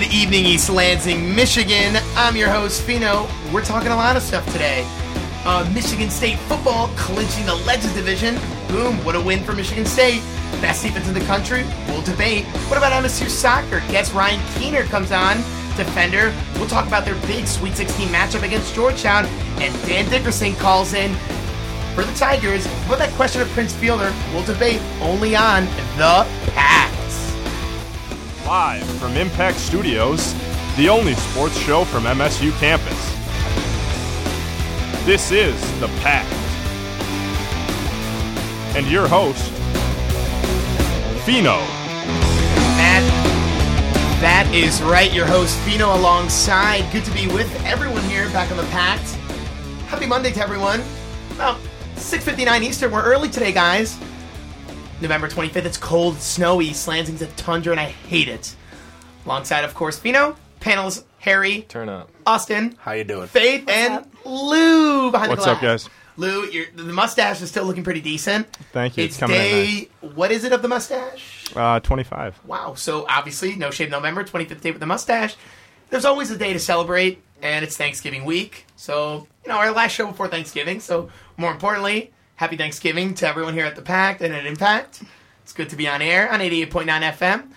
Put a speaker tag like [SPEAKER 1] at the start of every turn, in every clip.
[SPEAKER 1] Good evening, East Lansing, Michigan. I'm your host, Fino. We're talking a lot of stuff today. Uh, Michigan State football clinching the Legends Division. Boom, what a win for Michigan State. Best defense in the country. We'll debate. What about MSU soccer? Guess Ryan Keener comes on, defender. We'll talk about their big Sweet 16 matchup against Georgetown. And Dan Dickerson calls in for the Tigers. But that question of Prince Fielder, we'll debate only on the Packs.
[SPEAKER 2] Live from Impact Studios, the only sports show from MSU campus. This is The Pact. And your host, Fino.
[SPEAKER 1] That, that is right. Your host, Fino, alongside. Good to be with everyone here back on the Pact. Happy Monday to everyone. About 6.59 Eastern. We're early today, guys. November 25th. It's cold, snowy. East Lansing's a tundra, and I hate it. Alongside, of course, Fino, panels, Harry,
[SPEAKER 3] Turn up.
[SPEAKER 1] Austin,
[SPEAKER 4] How you doing?
[SPEAKER 1] Faith, and Lou behind
[SPEAKER 2] What's
[SPEAKER 1] the
[SPEAKER 2] up, guys?
[SPEAKER 1] Lou, your, the mustache is still looking pretty decent.
[SPEAKER 2] Thank you.
[SPEAKER 1] It's,
[SPEAKER 2] It's coming in
[SPEAKER 1] day. What is it of the mustache?
[SPEAKER 2] Uh, 25.
[SPEAKER 1] Wow. So obviously, No Shave November, 25th day with the mustache. There's always a day to celebrate, and it's Thanksgiving week. So, you know, our last show before Thanksgiving. So, more importantly, happy Thanksgiving to everyone here at the Pact and at Impact. It's good to be on air on 88.9 FM.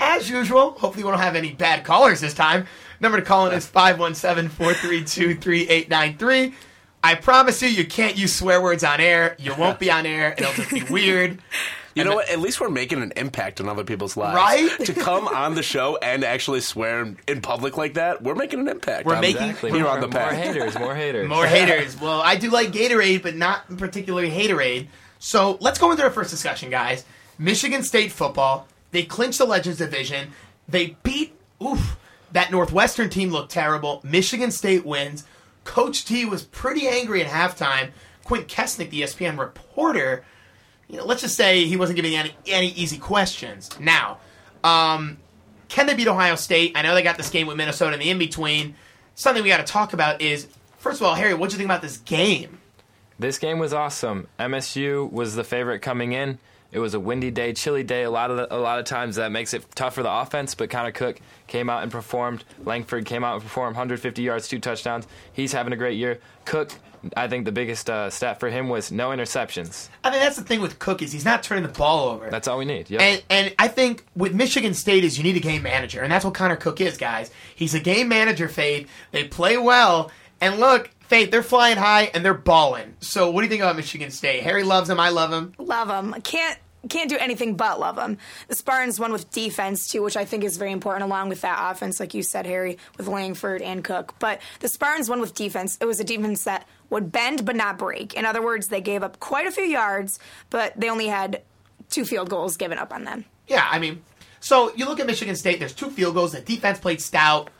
[SPEAKER 1] As usual, hopefully we don't have any bad callers this time. Number to call in is 517-432-3893. I promise you, you can't use swear words on air. You won't be on air. It'll just be weird.
[SPEAKER 4] You know what? At least we're making an impact on other people's lives.
[SPEAKER 1] Right?
[SPEAKER 4] to come on the show and actually swear in public like that, we're making an impact.
[SPEAKER 1] We're
[SPEAKER 4] on
[SPEAKER 1] making-
[SPEAKER 3] Exactly.
[SPEAKER 4] Here
[SPEAKER 3] more,
[SPEAKER 4] on the
[SPEAKER 3] more
[SPEAKER 4] pack.
[SPEAKER 3] haters, more haters.
[SPEAKER 1] More haters. Well, I do like Gatorade, but not particularly Haterade. So let's go into our first discussion, guys. Michigan State football. They clinched the Legends division. They beat. Oof. That Northwestern team looked terrible. Michigan State wins. Coach T was pretty angry at halftime. Quint Kessenich, the ESPN reporter, you know, let's just say he wasn't giving any any easy questions. Now, um, can they beat Ohio State? I know they got this game with Minnesota in the in between. Something we got to talk about is first of all, Harry, what do you think about this game?
[SPEAKER 3] This game was awesome. MSU was the favorite coming in. It was a windy day, chilly day. A lot of the, a lot of times that makes it tough for the offense. But Connor Cook came out and performed. Langford came out and performed. 150 yards, two touchdowns. He's having a great year. Cook, I think the biggest uh, stat for him was no interceptions.
[SPEAKER 1] I mean, that's the thing with Cook is he's not turning the ball over.
[SPEAKER 3] That's all we need. Yep.
[SPEAKER 1] And and I think with Michigan State is you need a game manager, and that's what Connor Cook is, guys. He's a game manager, Faith. They play well, and look, Faith, they're flying high and they're balling. So what do you think about Michigan State? Harry loves them. I love them.
[SPEAKER 5] Love them. Can't can't do anything but love them. The Spartans won with defense too, which I think is very important, along with that offense, like you said, Harry, with Langford and Cook. But the Spartans won with defense. It was a defense that would bend but not break. In other words, they gave up quite a few yards, but they only had two field goals given up on them.
[SPEAKER 1] Yeah, I mean, so you look at Michigan State. There's two field goals. The defense played stout.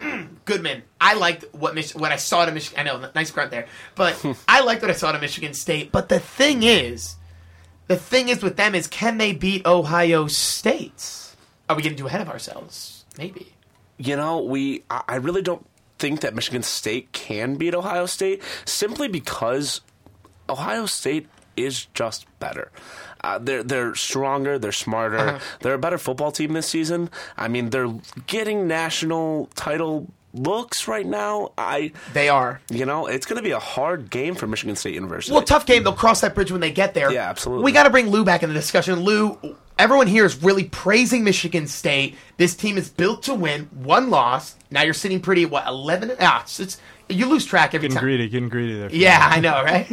[SPEAKER 1] Mm, Goodman. I liked what Mich- what I saw to Michigan. I know, nice grunt there, but I liked what I saw to Michigan State. But the thing is, the thing is with them is, can they beat Ohio State? Are we getting too ahead of ourselves? Maybe.
[SPEAKER 4] You know, we. I I really don't think that Michigan State can beat Ohio State simply because Ohio State is just better. Uh, they're they're stronger. They're smarter.
[SPEAKER 1] Uh-huh.
[SPEAKER 4] They're a better football team this season. I mean, they're getting national title looks right now. I,
[SPEAKER 1] They are.
[SPEAKER 4] you know, it's going to be a hard game for Michigan State University.
[SPEAKER 1] Well, tough game. They'll cross that bridge when they get there.
[SPEAKER 4] Yeah, absolutely.
[SPEAKER 1] We got to bring Lou back in the discussion. Lou, everyone here is really praising Michigan State. This team is built to win. One loss. Now you're sitting pretty. What eleven? Ah, it's, it's you lose track every time.
[SPEAKER 2] Getting
[SPEAKER 1] time.
[SPEAKER 2] greedy, getting greedy there.
[SPEAKER 1] Yeah, I know, right?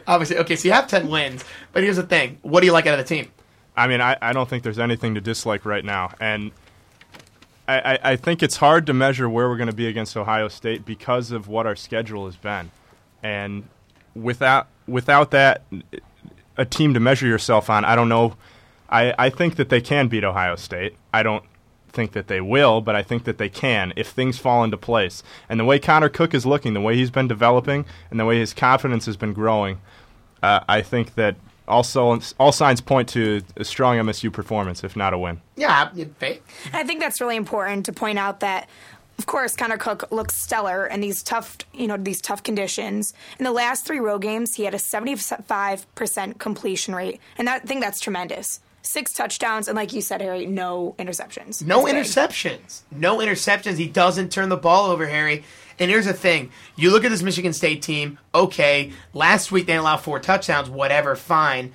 [SPEAKER 1] Obviously, okay. So you have ten wins, but here's the thing: what do you like out of the team?
[SPEAKER 2] I mean, I, I don't think there's anything to dislike right now. And I, I, I think it's hard to measure where we're going to be against Ohio State because of what our schedule has been. And without without that, a team to measure yourself on, I don't know. I, I think that they can beat Ohio State. I don't think that they will, but I think that they can if things fall into place. And the way Connor Cook is looking, the way he's been developing, and the way his confidence has been growing, uh, I think that also all signs point to a strong MSU performance, if not a win.
[SPEAKER 1] Yeah, you'd Faith.
[SPEAKER 5] And I think that's really important to point out that of course, Connor Cook looks stellar in these tough, you know, these tough conditions. In the last three road games, he had a 75% completion rate, and that, I think that's tremendous. Six touchdowns, and like you said, Harry, no interceptions.
[SPEAKER 1] No
[SPEAKER 5] That's big.
[SPEAKER 1] interceptions. No interceptions. He doesn't turn the ball over, Harry. And here's the thing. You look at this Michigan State team, okay, last week they allowed four touchdowns, whatever, fine.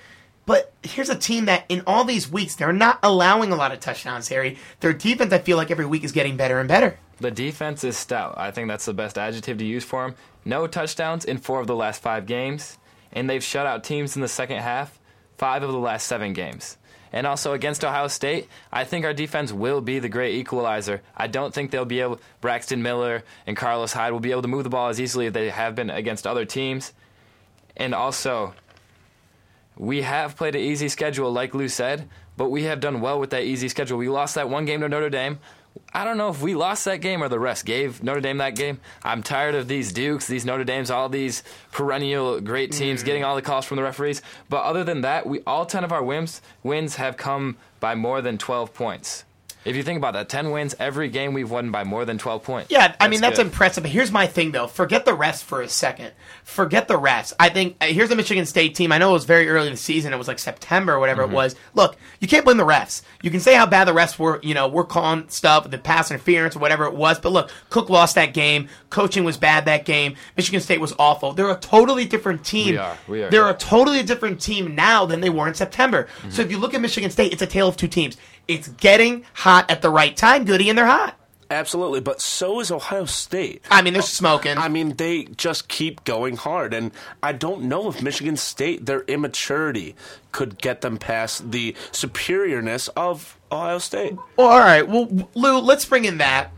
[SPEAKER 1] But here's a team that in all these weeks, they're not allowing a lot of touchdowns, Harry. Their defense, I feel like every week is getting better and better.
[SPEAKER 3] The defense is stout. I think that's the best adjective to use for them. No touchdowns in four of the last five games, and they've shut out teams in the second half five of the last seven games. And also against Ohio State, I think our defense will be the great equalizer. I don't think they'll be able Braxton Miller and Carlos Hyde will be able to move the ball as easily as they have been against other teams. And also, we have played an easy schedule, like Lou said, but we have done well with that easy schedule. We lost that one game to Notre Dame. I don't know if we lost that game or the rest gave Notre Dame that game. I'm tired of these Dukes, these Notre Dames, all these perennial great teams mm. getting all the calls from the referees. But other than that, we all 10 of our wins wins have come by more than 12 points. If you think about that, 10 wins every game we've won by more than 12 points.
[SPEAKER 1] Yeah, I mean that's
[SPEAKER 3] good.
[SPEAKER 1] impressive. But here's my thing though: forget the refs for a second. Forget the refs. I think uh, here's the Michigan State team. I know it was very early in the season. It was like September or whatever
[SPEAKER 3] Mm-hmm.
[SPEAKER 1] it was. Look, you can't blame the refs. You can say how bad the refs were. You know, we're calling stuff, the pass interference or whatever it was. But look, Cook lost that game. Coaching was bad that game. Michigan State was awful. They're a totally different team.
[SPEAKER 3] We are. We are.
[SPEAKER 1] They're a totally different team now than they were in September.
[SPEAKER 3] Mm-hmm.
[SPEAKER 1] So if you look at Michigan State, it's a tale of two teams. It's getting hot at the right time, Goody, and they're hot.
[SPEAKER 4] Absolutely, but so is Ohio State.
[SPEAKER 1] I mean, they're smoking.
[SPEAKER 4] I mean, they just keep going hard, and I don't know if Michigan State, their immaturity, could get them past the superiorness of Ohio State.
[SPEAKER 1] Well, all right. Well, Lou, let's bring in that.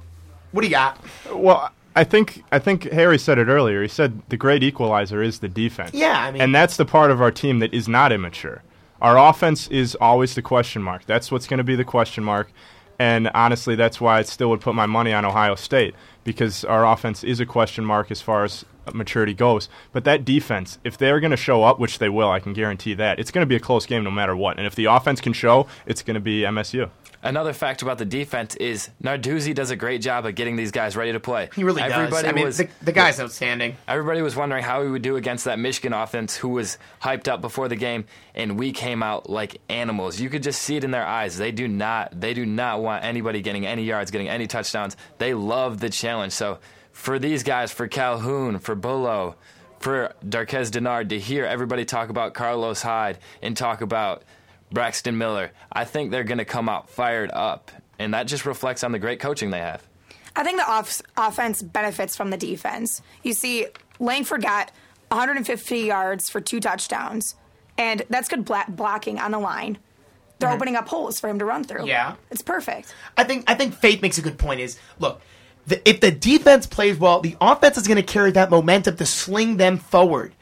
[SPEAKER 1] What do you got?
[SPEAKER 2] Well, I think I think Harry said it earlier. He said the great equalizer is the defense.
[SPEAKER 1] Yeah, I mean-
[SPEAKER 2] and that's the part of our team that is not immature. Our offense is always the question mark. That's what's going to be the question mark. And honestly, that's why I still would put my money on Ohio State because our offense is a question mark as far as maturity goes. But that defense, if they're going to show up, which they will, I can guarantee that, it's going to be a close game no matter what. And if the offense can show, it's going to be MSU.
[SPEAKER 3] Another fact about the defense is Narduzzi does a great job of getting these guys ready to play.
[SPEAKER 1] He really
[SPEAKER 3] Everybody
[SPEAKER 1] does. I mean,
[SPEAKER 3] was,
[SPEAKER 1] the, the guy's outstanding.
[SPEAKER 3] Everybody was wondering how he would do against that Michigan offense who was hyped up before the game and we came out like animals. You could just see it in their eyes. They do not they do not want anybody getting any yards, getting any touchdowns. They love the challenge. So for these guys, for Calhoun, for Bullough, for Darqueze Dennard to hear everybody talk about Carlos Hyde and talk about Braxton Miller, I think they're going to come out fired up. And that just reflects on the great coaching they have.
[SPEAKER 5] I think the off- offense benefits from the defense. You see, Langford got 150 yards for two touchdowns, and that's good bla- blocking on the line. They're mm-hmm. opening up holes for him to run through.
[SPEAKER 1] Yeah.
[SPEAKER 5] it's perfect.
[SPEAKER 1] I think I think Faith makes a good point. Is look, the, if the defense plays well, the offense is going to carry that momentum to sling them forward.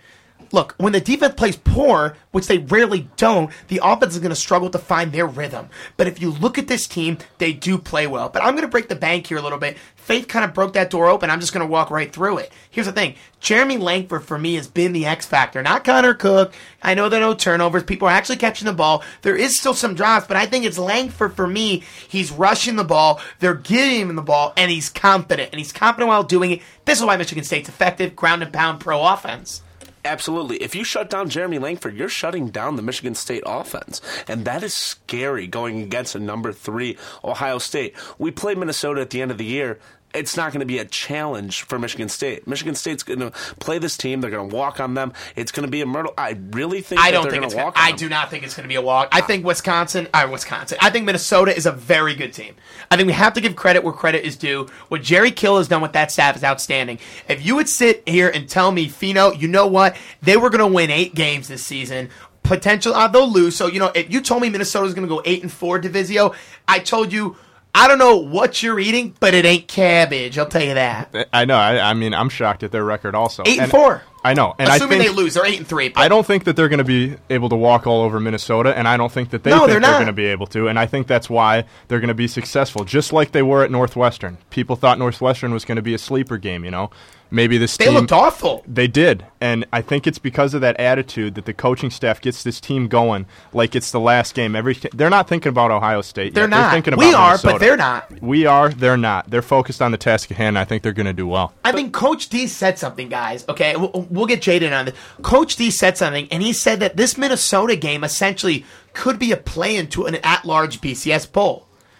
[SPEAKER 1] Look, when the defense plays poor, which they rarely don't, the offense is going to struggle to find their rhythm. But if you look at this team, they do play well. But I'm going to break the bank here a little bit. Faith kind of broke that door open. I'm just going to walk right through it. Here's the thing Jeremy Langford, for me, has been the X factor, not Connor Cook. I know there are no turnovers. People are actually catching the ball. There is still some drops, but I think it's Langford for me. He's rushing the ball. They're giving him the ball, and he's confident. And he's confident while doing it. This is why Michigan State's effective ground and pound pro offense.
[SPEAKER 4] Absolutely. If you shut down Jeremy Langford, you're shutting down the Michigan State offense. And that is scary going against a number three Ohio State. We play Minnesota at the end of the year. It's not going to be a challenge for Michigan State. Michigan State's going to play this team. They're going to walk on them. It's going to be a myrtle. I really think
[SPEAKER 1] I
[SPEAKER 4] that
[SPEAKER 1] don't
[SPEAKER 4] they're
[SPEAKER 1] think
[SPEAKER 4] going
[SPEAKER 1] it's.
[SPEAKER 4] to
[SPEAKER 1] Gonna, I do not think it's going to be a walk. I think Wisconsin. Uh, Wisconsin. I think Minnesota is a very good team. I think we have to give credit where credit is due. What Jerry Kill has done with that staff is outstanding. If you would sit here and tell me, Fino, you know what? They were going to win eight games this season. Potential, uh, they'll lose. So you know, if you told me Minnesota was going to go eight and four, Divisio, I told you. I don't know what you're eating, but it ain't cabbage. I'll tell you that.
[SPEAKER 2] Eh, I know. I, I mean, I'm shocked at their record also.
[SPEAKER 1] Eight and four.
[SPEAKER 2] I know, and
[SPEAKER 1] Assuming
[SPEAKER 2] I think,
[SPEAKER 1] they lose, they're eight and three. But
[SPEAKER 2] I don't think that they're going to be able to walk all over Minnesota, and I don't think that they
[SPEAKER 1] No,
[SPEAKER 2] think
[SPEAKER 1] they're
[SPEAKER 2] they're, going to be able to. And I think that's why they're going to be successful, just like they were at Northwestern. People thought Northwestern was going to be a sleeper game, you know. Maybe this
[SPEAKER 1] They
[SPEAKER 2] team
[SPEAKER 1] looked awful.
[SPEAKER 2] They did, and I think it's because of that attitude that the coaching staff gets this team going like it's the last game. Every they're not thinking about Ohio State.
[SPEAKER 1] They're
[SPEAKER 2] yet.
[SPEAKER 1] not.
[SPEAKER 2] thinking about
[SPEAKER 1] We are, but they're not.
[SPEAKER 2] We are. They're not. They're focused on the task at hand. I think they're going to do well.
[SPEAKER 1] I think Coach D said something, guys. Okay, we'll, we'll get Jaden on this. Coach D said something, and he said that this Minnesota game essentially could be a play into an at-large BCS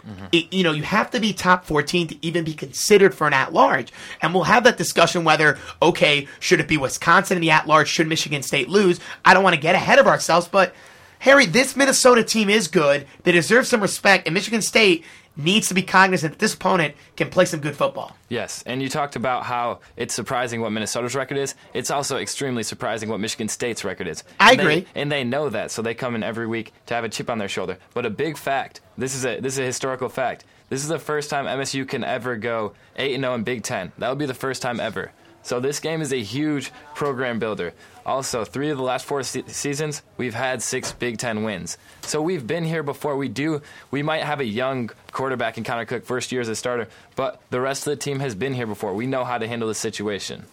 [SPEAKER 1] bowl. It- you know, you have to be top 14 to even be considered for an at-large, and we'll have that discussion whether okay, should it be Wisconsin in the at-large? Should Michigan State lose? I don't want to get ahead of ourselves, but Harry, this Minnesota team is good. They deserve some respect, and Michigan State needs to be cognizant that this opponent can play some good football.
[SPEAKER 3] Yes, and you talked about how it's surprising what Minnesota's record is. It's also extremely surprising what Michigan State's record is.
[SPEAKER 1] I
[SPEAKER 3] And they-
[SPEAKER 1] agree.
[SPEAKER 3] and they know that, so they come in every week to have a chip on their shoulder. But a big fact, this is a this is a historical fact. This is the first time MSU can ever go 8 and 0 in Big 10. That would be the first time ever. So this game is a huge program builder. Also, three of the last four se- seasons, we've had six Big Ten wins. So we've been here before. We do. We might have a young quarterback in Connor Cook first year as a starter, but the rest of the team has been here before. We know how to handle the situation.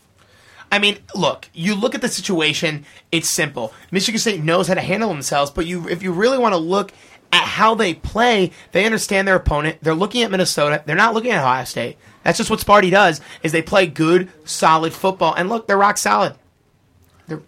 [SPEAKER 1] I mean, look, you look at the situation, it's simple. Michigan State knows how to handle themselves, but you if you really want to look at how they play, they understand their opponent. They're looking at Minnesota. They're not looking at Ohio State. That's just what Sparty does is they play good, solid football. And look, they're rock solid. They're,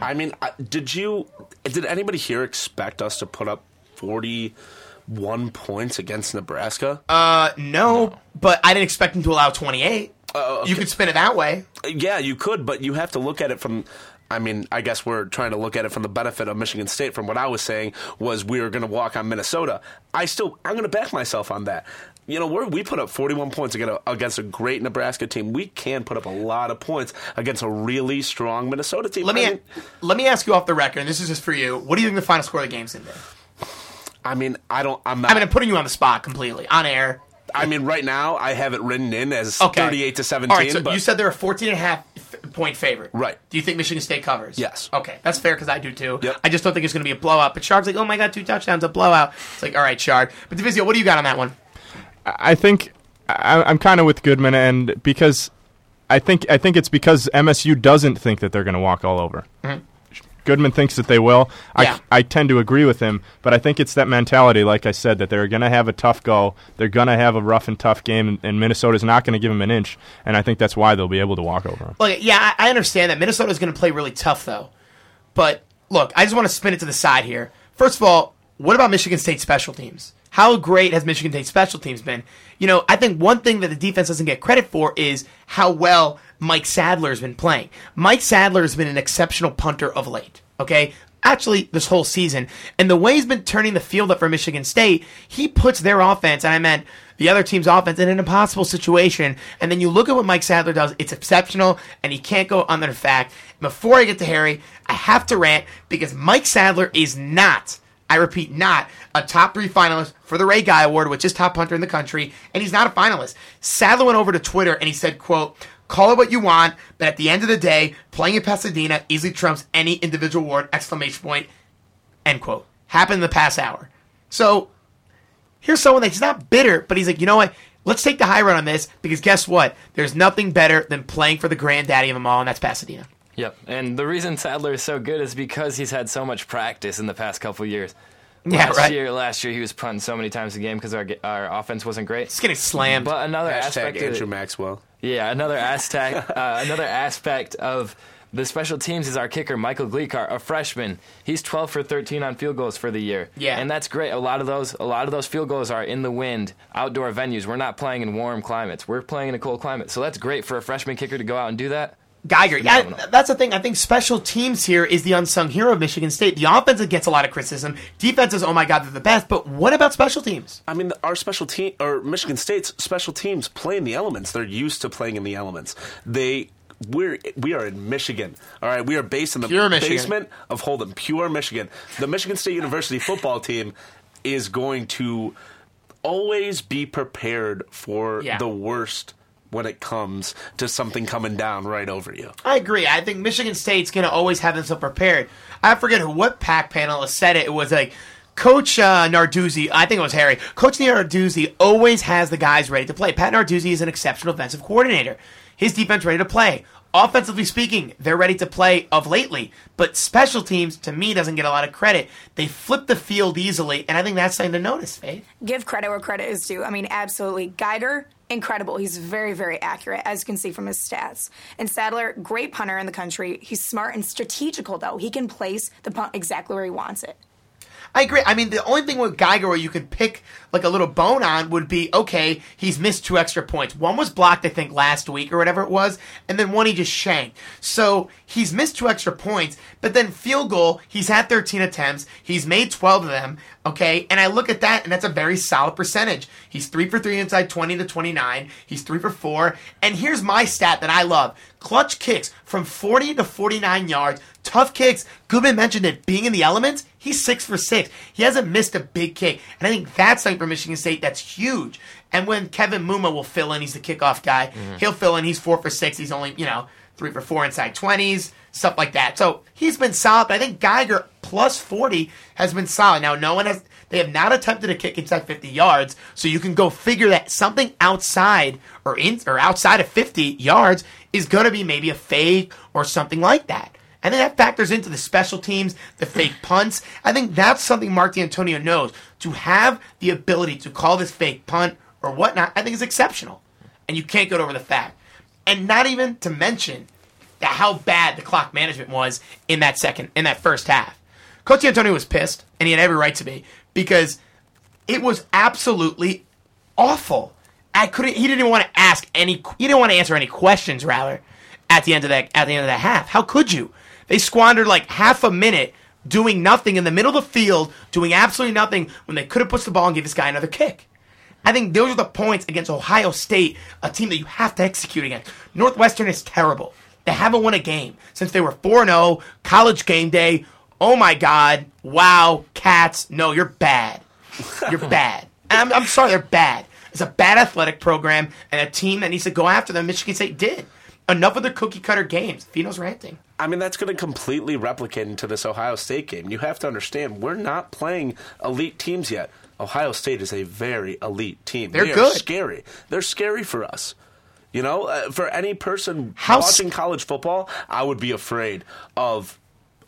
[SPEAKER 4] I mean, did you? Did anybody here expect us to put up forty-one points against Nebraska?
[SPEAKER 1] uh, no, but I didn't expect them to allow 28.
[SPEAKER 4] Uh,
[SPEAKER 1] You could spin it that way.
[SPEAKER 4] yeah, you could, but you have to look at it from. I mean, I guess we're trying to look at it from the benefit of Michigan State. From what I was saying was we were going to walk on Minnesota. I still, I'm going to back myself on that. You know, we're, we put up 41 points against a, against a great Nebraska team. We can put up a lot of points against a really strong Minnesota team.
[SPEAKER 1] Let me
[SPEAKER 4] I mean,
[SPEAKER 1] let me ask you off the record, and this is just for you. What do you think the final score of the game's in there?
[SPEAKER 4] I mean, I don't. I'm not.
[SPEAKER 1] I mean, I'm putting you on the spot completely on air.
[SPEAKER 4] I mean, right now I have it written in as
[SPEAKER 1] Okay.
[SPEAKER 4] 38 to 17.
[SPEAKER 1] All right, so
[SPEAKER 4] but
[SPEAKER 1] you said they're a 14 and a half point favorite.
[SPEAKER 4] Right.
[SPEAKER 1] Do you think Michigan State covers?
[SPEAKER 4] Yes.
[SPEAKER 1] Okay, that's fair because I do too.
[SPEAKER 4] Yep.
[SPEAKER 1] I just don't think it's going to be a blowout. But Shark's like, oh my god, two touchdowns, a blowout. It's like, all right, Shark. But Divizio, what do you got on that one?
[SPEAKER 2] I think I, I'm kind of with Goodman, and because I think I think it's because MSU doesn't think that they're going to walk all over. Mm-hmm. Goodman thinks that they will.
[SPEAKER 1] Yeah.
[SPEAKER 2] I, I tend to agree with him, but I think it's that mentality, like I said, that they're going to have a tough go. They're going to have a rough and tough game, and, and Minnesota's not going to give them an inch. And I think that's why they'll be able to walk over them.
[SPEAKER 1] Look, yeah, I, I understand that Minnesota's going to play really tough though. But look, I just want to spin it to the side here. First of all, what about Michigan State special teams? How great has Michigan State special teams been? You know, I think one thing that the defense doesn't get credit for is how well Mike Sadler has been playing. Mike Sadler has been an exceptional punter of late. Okay, actually this whole season. And the way he's been turning the field up for Michigan State, he puts their offense, and I meant the other team's offense, in an impossible situation. And then you look at what Mike Sadler does, it's exceptional, and he can't go under the fact. Before I get to Harry, I have to rant because Mike Sadler is not, I repeat, not a top three finalist for the Ray Guy Award, which is top punter in the country, and he's not a finalist. Sadler went over to Twitter and he said, quote, Call it what you want, but at the end of the day, playing in Pasadena easily trumps any individual award! Exclamation point. End quote. Happened in the past hour. So here's someone that's not bitter, but he's like, you know what? Let's take the high road on this because guess what? There's nothing better than playing for the granddaddy of them all, and that's Pasadena.
[SPEAKER 3] Yep, and the reason Sadler is so good is because he's had so much practice in the past couple years.
[SPEAKER 1] Yeah,
[SPEAKER 3] last
[SPEAKER 1] right.
[SPEAKER 3] year, last year he was punting so many times a game because our our offense wasn't great.
[SPEAKER 1] It's getting slammed.
[SPEAKER 3] But another
[SPEAKER 4] Hashtag
[SPEAKER 3] aspect of
[SPEAKER 4] Andrew
[SPEAKER 3] it-
[SPEAKER 4] Maxwell.
[SPEAKER 3] Yeah, another aspect, uh, another aspect of the special teams is our kicker Michael Gleekar, a freshman. He's 12 for 13 on field goals for the year.
[SPEAKER 1] Yeah.
[SPEAKER 3] and that's great. A lot of those, a lot of those field goals are in the wind, outdoor venues. We're not playing in warm climates. We're playing in a cold climate, so that's great for a freshman kicker to go out and do that.
[SPEAKER 1] Geiger. Yeah, that's the thing. I think special teams here is the unsung hero of Michigan State. The offense gets a lot of criticism. Defense is, oh my god, they're the best. But what about special teams?
[SPEAKER 4] I mean, our special team or Michigan State's special teams play in the elements. They're used to playing in the elements. They we're we are in Michigan. All right, we are based in the
[SPEAKER 1] Pure Michigan.
[SPEAKER 4] basement of Holden, pure Michigan. The Michigan State University football team is going to always be prepared for
[SPEAKER 1] Yeah.
[SPEAKER 4] the worst when it comes to something coming down right over you.
[SPEAKER 1] I agree. I think Michigan State's going to always have themselves prepared. I forget who, what pack panelist said it. It was like, Coach uh, Narduzzi, I think it was Harry. Coach Narduzzi always has the guys ready to play. Pat Narduzzi is an exceptional defensive coordinator. His defense ready to play. Offensively speaking, they're ready to play of lately, but special teams to me doesn't get a lot of credit. They flip the field easily, and I think that's something to notice, Faith.
[SPEAKER 5] Give credit where credit is due. I mean, absolutely. Geiger, incredible. He's very, very accurate, as you can see from his stats. And Sadler, great punter in the country. He's smart and strategical, though. He can place the punt exactly where he wants it.
[SPEAKER 1] I agree. I mean, the only thing with Geiger where you could pick like a little bone on would be okay, he's missed two extra points. One was blocked, I think, last week or whatever it was, and then one he just shanked. So he's missed two extra points, but then field goal, he's had 13 attempts, he's made 12 of them, okay? And I look at that, and that's a very solid percentage. He's three for three inside 20 to 29, he's three for four, and here's my stat that I love clutch kicks from 40 to 49 yards, tough kicks. Goodman mentioned it, being in the elements, he's six for six. He hasn't missed a big kick, and I think that's something for Michigan State that's huge. And when Kevin Muma will fill in, he's the kickoff guy.
[SPEAKER 3] Mm-hmm.
[SPEAKER 1] He'll fill in. He's four for six. He's only you know three for four inside twenties, stuff like that. So he's been solid. But I think Geiger plus forty has been solid. Now no one has. They have not attempted a kick inside 50 yards, so you can go figure that something outside or in or outside of 50 yards is going to be maybe a fake or something like that. And then that factors into the special teams, the fake punts. I think that's something Mark Dantonio knows. To have the ability to call this fake punt or whatnot, I think is exceptional. And you can't get over the fact. And not even to mention that how bad the clock management was in that second, in that first half. Coach Dantonio was pissed, and he had every right to be, because it was absolutely awful. I couldn't. He didn't want to ask any. He didn't want to answer any questions. Rather, at the end of that, at the end of that half, how could you? They squandered like half a minute doing nothing in the middle of the field, doing absolutely nothing when they could have pushed the ball and give this guy another kick. I think those are the points against Ohio State, a team that you have to execute against. Northwestern is terrible. They haven't won a game since they were 4 0, college game day. Oh my God. Wow. Cats. No, you're bad. You're bad. I'm, I'm sorry, they're bad. It's a bad athletic program and a team that needs to go after them. Michigan State did. Enough of the cookie cutter games. Fino's ranting.
[SPEAKER 4] I mean, that's going to completely replicate into this Ohio State game. You have to understand, we're not playing elite teams yet. Ohio State is a very elite team.
[SPEAKER 1] They're
[SPEAKER 4] They
[SPEAKER 1] good.
[SPEAKER 4] scary. They're scary for us. You know, uh, for any person
[SPEAKER 1] How s-
[SPEAKER 4] watching college football, I would be afraid of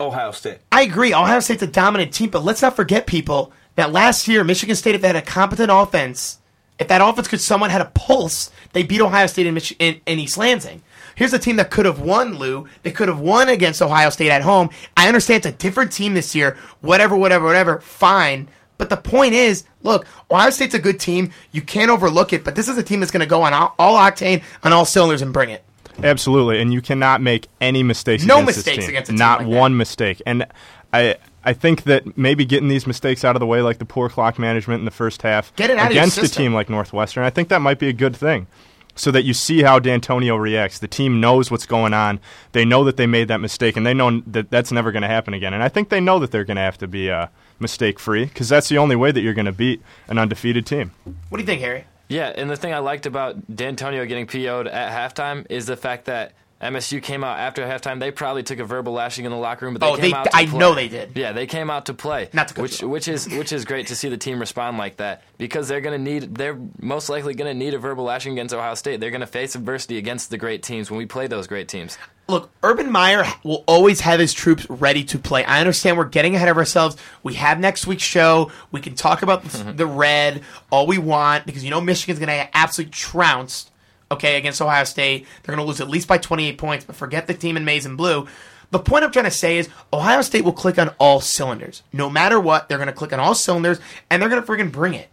[SPEAKER 4] Ohio State.
[SPEAKER 1] I agree. Ohio State's a dominant team, but let's not forget, people, that last year, Michigan State, had a competent offense, if that offense could someone had a pulse, they beat Ohio State in, Mich- in, in East Lansing. Here's a team that could have won, Lou. They could have won against Ohio State at home. I understand it's a different team this year. Whatever, whatever, whatever. Fine. But the point is, look, Ohio State's a good team. You can't overlook it, but this is a team that's going to go on all, all octane, on all cylinders, and bring it.
[SPEAKER 2] Absolutely, and you cannot make any mistakes.
[SPEAKER 1] No mistakes against a team
[SPEAKER 2] Not
[SPEAKER 1] like that.
[SPEAKER 2] one mistake. And I, I think that maybe getting these mistakes out of the way, like the poor clock management in the first half,
[SPEAKER 1] Get it out of
[SPEAKER 2] against a team like Northwestern, I think that might be a good thing, so that you see how Dantonio reacts. The team knows what's going on. They know that they made that mistake, and they know that that's never going to happen again. And I think they know that they're going to have to be uh, mistake free because that's the only way that you're going to beat an undefeated team.
[SPEAKER 1] What do you think, Harry?
[SPEAKER 3] Yeah, and the thing I liked about Dantonio getting PO'd at halftime is the fact that MSU came out after halftime. They probably took a verbal lashing in the locker room, but they
[SPEAKER 1] Oh,
[SPEAKER 3] came
[SPEAKER 1] they-
[SPEAKER 3] out. To
[SPEAKER 1] I
[SPEAKER 3] play.
[SPEAKER 1] know they did.
[SPEAKER 3] Yeah, they came out to play,
[SPEAKER 1] Not to
[SPEAKER 3] which which is which is great to see the team respond like that because they're going to need they're most likely going to need a verbal lashing against Ohio State. They're going to face adversity against the great teams when we play those great teams.
[SPEAKER 1] look, Urban Meyer will always have his troops ready to play. I understand we're getting ahead of ourselves. We have next week's show. We can talk about the mm-hmm. red all we want because you know Michigan's going to absolutely trounced. Okay, against Ohio State, they're going to lose at least by 28 points. But forget the team in maize and blue. The point I'm trying to say is Ohio State will click on all cylinders. No matter what, they're going to click on all cylinders and they're going to friggin' bring it.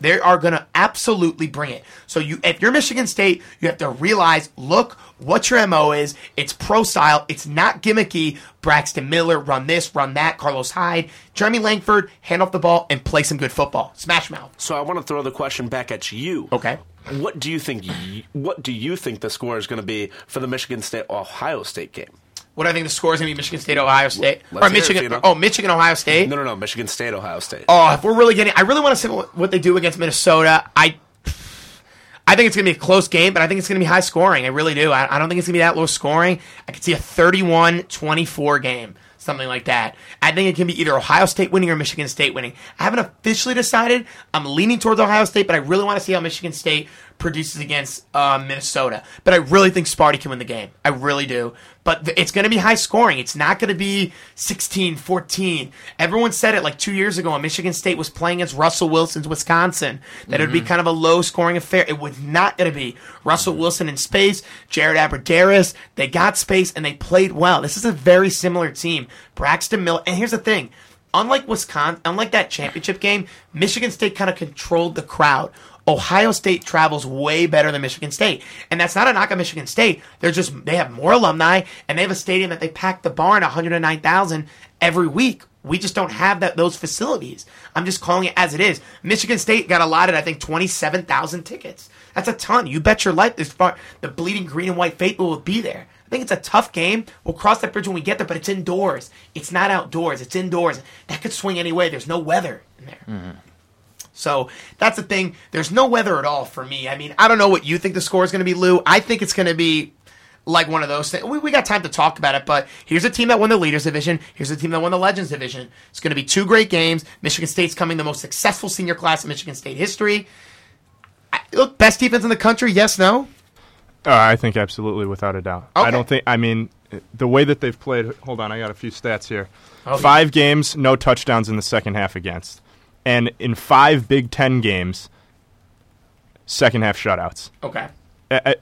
[SPEAKER 1] They are going to absolutely bring it. So you, if you're Michigan State, you have to realize, look what your mo is. It's pro style. It's not gimmicky. Braxton Miller, run this, run that. Carlos Hyde, Jeremy Langford, hand off the ball and play some good football. Smash mouth.
[SPEAKER 4] So I want to throw the question back at you.
[SPEAKER 1] Okay.
[SPEAKER 4] What do you think? What do you think the score is going to be for the Michigan State Ohio State game?
[SPEAKER 1] What do I think the score is going to be? Michigan State, Ohio State,
[SPEAKER 4] Let's
[SPEAKER 1] or
[SPEAKER 4] it,
[SPEAKER 1] Michigan?
[SPEAKER 4] Fino.
[SPEAKER 1] oh, Michigan, Ohio State.
[SPEAKER 4] No, no, no. Michigan State Ohio State.
[SPEAKER 1] Oh, if we're really getting, I really want to see what what they do against Minnesota. I, I think it's going to be a close game, but I think it's going to be high scoring. I really do. I, I don't think it's going to be that low scoring. I could see a 31-24 game. Something like that. I think it can be either Ohio State winning or Michigan State winning. I haven't officially decided. I'm leaning towards Ohio State, but I really want to see how Michigan State produces against uh, Minnesota. But I really think Sparty can win the game. I really do. But th- it's going to be high scoring. It's not going to be 16, 14. Everyone said it like two years ago when Michigan State was playing against Russell Wilson's Wisconsin that it would be kind of a low scoring affair. It was not going to be. Russell Wilson in space, Jared Abbrederis, they got space and they played well. This is a very similar team. Braxton Miller. And here's the thing unlike Wisconsin, unlike that championship game, Michigan State kind of controlled the crowd. Ohio State travels way better than Michigan State. And that's not a knock on Michigan State. They're just they have more alumni and they have a stadium that they pack the barn 109,000 every week. We just don't have that those facilities. I'm just calling it as it is. Michigan State got allotted I think 27,000 tickets. That's a ton. You bet your life this far the bleeding green and white faithful will be there. I think it's a tough game. We'll cross that bridge when we get there, but it's indoors. It's not outdoors. It's indoors. That could swing any way. There's no weather in there. Mm-hmm. So that's the thing. There's no weather at all for me. I mean, I don't know what you think the score is going to be, Lou. I think it's going to be like one of those things. We, we got time to talk about it, but here's a team that won the Leaders Division. Here's a team that won the Legends Division. It's going to be two great games. Michigan State's coming the most successful senior class in Michigan State history. I, look, best defense in the country? Yes, no?
[SPEAKER 2] Uh, I think absolutely, without a doubt.
[SPEAKER 1] Okay.
[SPEAKER 2] I don't think. I mean, the way that they've played. Hold on, I got a few stats here.
[SPEAKER 1] Oh,
[SPEAKER 2] five games, no touchdowns in the second half against, and in five Big Ten games, second half shutouts.
[SPEAKER 1] Okay.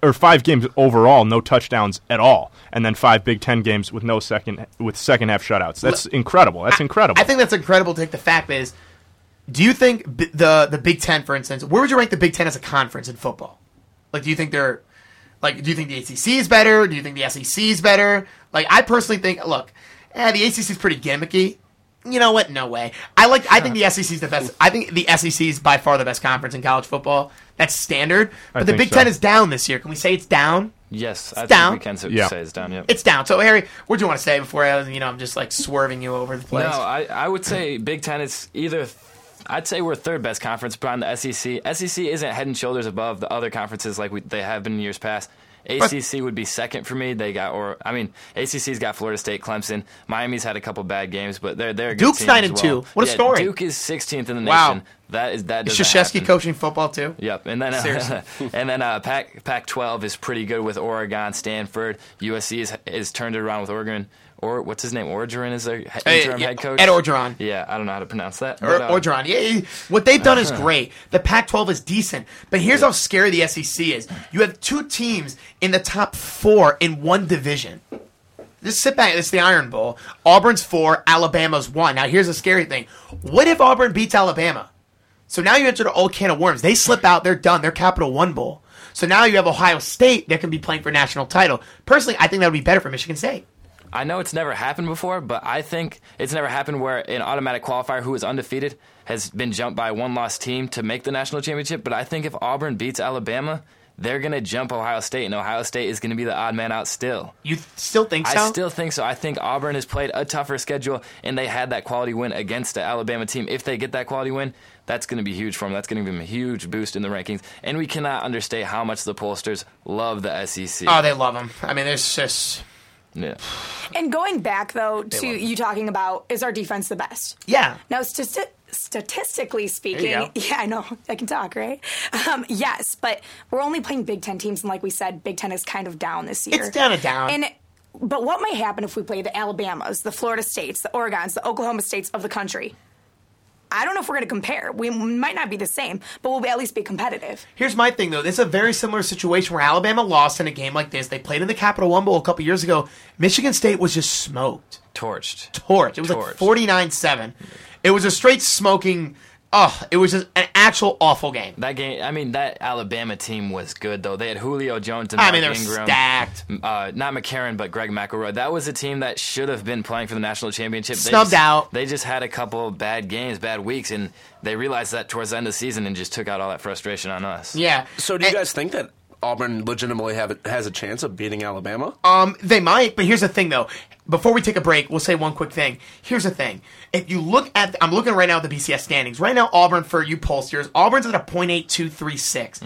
[SPEAKER 2] Or five games overall, no touchdowns at all, and then five Big Ten games with no second with second half shutouts. That's incredible. That's incredible.
[SPEAKER 1] I think that's incredible. To take the fact is, do you think b- the the Big Ten, for instance, where would you rank the Big Ten as a conference in football? Like, do you think they're like, do you think the ACC is better? Do you think the SEC is better? Like, I personally think, look, eh, the ACC is pretty gimmicky. You know what? No way. I like. I think the SEC is the best. I think the SEC is by far the best conference in college football. That's standard. But the
[SPEAKER 2] think
[SPEAKER 1] Big
[SPEAKER 2] so.
[SPEAKER 1] Ten is down this year. Can we say it's down?
[SPEAKER 3] Yes, I
[SPEAKER 1] down.
[SPEAKER 3] think we can so-
[SPEAKER 2] Yeah.
[SPEAKER 3] say it's down. Yep.
[SPEAKER 1] It's down. So Harry, what do you want to say before I, you know, I'm just like swerving you over the place?
[SPEAKER 3] No, I, I would say Big Ten is either. I'd say we're third best conference behind the SEC. SEC isn't head and shoulders above the other conferences like we, they have been in years past. ACC would be second for me. They got, or I mean, ACC's got Florida State, Clemson. Miami's had a couple bad games, but they're they're a good
[SPEAKER 1] Duke's nine and
[SPEAKER 3] well.
[SPEAKER 1] two. What a
[SPEAKER 3] Yeah,
[SPEAKER 1] story.
[SPEAKER 3] Duke is 16th in the
[SPEAKER 1] Wow.
[SPEAKER 3] nation. That is that.
[SPEAKER 1] is Krzyzewski coaching football too?
[SPEAKER 3] Yep, and then uh, and then uh, Pac Pac twelve is pretty good with Oregon, Stanford, USC is is turned it around with Oregon. Or what's his name? Orgeron is their he- interim head coach.
[SPEAKER 1] Ed Orgeron.
[SPEAKER 3] Yeah, I don't know how to pronounce that.
[SPEAKER 1] Or,
[SPEAKER 3] but, uh,
[SPEAKER 1] Orgeron. Yeah, yeah, what they've done is great. The Pac-12 is decent, but here's how scary the SEC is. You have two teams in the top four in one division. Just sit back. It's the Iron Bowl. Auburn's four, Alabama's one. Now here's the scary thing. What if Auburn beats Alabama? So now you enter the old can of worms. They slip out. They're done. They're Capital One Bowl. So now you have Ohio State that can be playing for national title. Personally, I think that would be better for Michigan State.
[SPEAKER 3] I know it's never happened before, but I think it's never happened where an automatic qualifier who is undefeated has been jumped by a one loss team to make the national championship. But I think if Auburn beats Alabama, they're going to jump Ohio State, and Ohio State is going to be the odd man out still.
[SPEAKER 1] You th- still think so?
[SPEAKER 3] I still think so. I think Auburn has played a tougher schedule, and they had that quality win against the Alabama team. If they get that quality win, that's going to be huge for them. That's going to give them a huge boost in the rankings. And we cannot understate how much the pollsters love the SEC.
[SPEAKER 1] oh, they love them. I mean, there's just
[SPEAKER 3] yeah.
[SPEAKER 5] And going back though to you talking about is our defense the best?
[SPEAKER 1] yeah.
[SPEAKER 5] Now, stati- statistically speaking, yeah, I know I can talk, right? Um, yes, but we're only playing Big Ten teams, and like we said, Big Ten is kind of down this year.
[SPEAKER 1] It's down and down.
[SPEAKER 5] And but what might happen if we play the Alabamas, the Florida States, the Oregons, the Oklahoma States of the country? I don't know if we're going to compare. We might not be the same, but we'll at least be competitive.
[SPEAKER 1] Here's my thing, though. This is a very similar situation where Alabama lost in a game like this. They played in the Capital One Bowl a couple years ago. Michigan State was just smoked.
[SPEAKER 3] Torched.
[SPEAKER 1] Torch. It was like 49 7. It was a straight smoking. Oh, it was just an actual awful game.
[SPEAKER 3] That game, I mean, that Alabama team was good though. They had Julio Jones and
[SPEAKER 1] I mean, they were
[SPEAKER 3] Ingram.
[SPEAKER 1] stacked.
[SPEAKER 3] Uh, not McCarron, but Greg McElroy. That was a team that should have been playing for the national championship. They
[SPEAKER 1] Snubbed
[SPEAKER 3] just-
[SPEAKER 1] out.
[SPEAKER 3] They just had a couple bad games, bad weeks, and they realized that towards the end of the season and just took out all that frustration on us.
[SPEAKER 1] Yeah.
[SPEAKER 4] So do you
[SPEAKER 1] And-
[SPEAKER 4] guys think that Auburn legitimately have a, has a chance of beating Alabama?
[SPEAKER 1] Um, they might, but here's the thing, though. Before we take a break, we'll say one quick thing. Here's the thing: if you look at, I'm looking right now at the BCS standings. Right now, Auburn for you pollsters, Auburn's at a point eight two three six.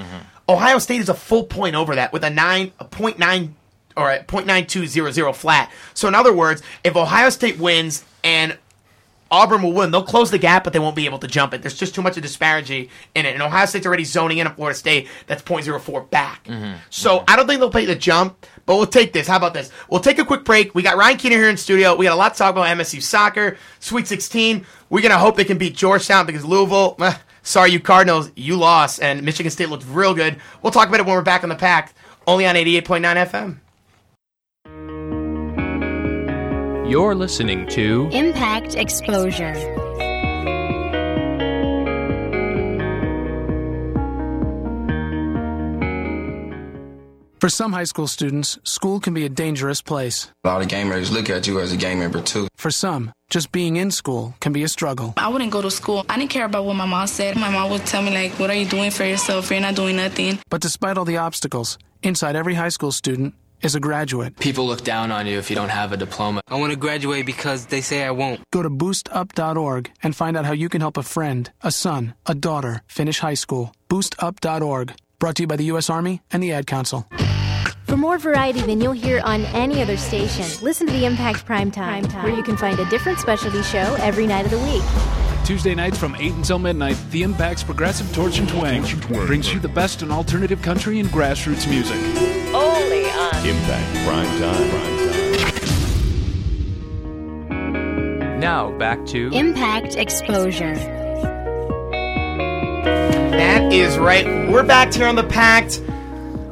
[SPEAKER 1] Ohio State is a full point over that with a nine, a point nine or at .9200 flat. So in other words, if Ohio State wins and Auburn will win. They'll close the gap, but they won't be able to jump it. There's just too much of disparity in it. And Ohio State's already zoning in on Florida State. That's 0.04 back. So I don't think they'll play the jump, but we'll take this. How about this? We'll take a quick break. We got Ryan Keener here in studio. We got a lot to talk about MSU soccer, Sweet 16. We're going to hope they can beat Georgetown because Louisville, eh, sorry, you Cardinals, you lost. And Michigan State looked real good. We'll talk about it when we're back on the pack, only on 88.9 FM.
[SPEAKER 6] You're listening to
[SPEAKER 7] Impact Exposure.
[SPEAKER 8] For some high school students, school can be a dangerous place.
[SPEAKER 9] A lot of gamers look at you as a gang member too.
[SPEAKER 8] For some, just being in school can be a struggle.
[SPEAKER 10] I wouldn't go to school. I didn't care about what my mom said. My mom would tell me, like, what are you doing for yourself? You're not doing nothing.
[SPEAKER 8] But despite all the obstacles, inside every high school student is a graduate.
[SPEAKER 11] People look down on you if you don't have a diploma. I want to graduate because they say I won't.
[SPEAKER 8] Go to boostup.org and find out how you can help a friend, a son, a daughter finish high school. Boostup.org. Brought to you by the U.S. Army and the Ad Council.
[SPEAKER 7] For more variety than you'll hear on any other station, listen to the Impact Primetime, Time, where you can find a different specialty show every night of the week.
[SPEAKER 12] Tuesday nights from 8 until midnight, the Impact's Progressive Torch and Twang brings you the best in alternative country and grassroots music.
[SPEAKER 13] Only on
[SPEAKER 14] Impact Prime
[SPEAKER 6] Time. Now back to
[SPEAKER 7] Impact Exposure.
[SPEAKER 1] That is right. We're back here on the Pact,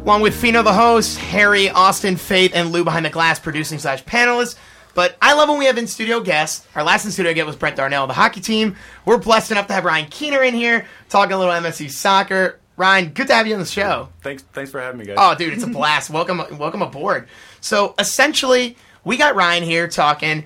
[SPEAKER 1] along with Fino, the host, Harry, Austin, Faith, and Lou behind the glass, producing slash panelists. But I love when we have in studio guests. Our last in studio guest was Brett Darnell, the hockey team. We're blessed enough to have Ryan Keener in here talking a little MSU soccer. Ryan, good to have you on the show.
[SPEAKER 15] Thanks, thanks for having me, guys.
[SPEAKER 1] Oh, dude, it's a blast. welcome, welcome aboard. So essentially, we got Ryan here talking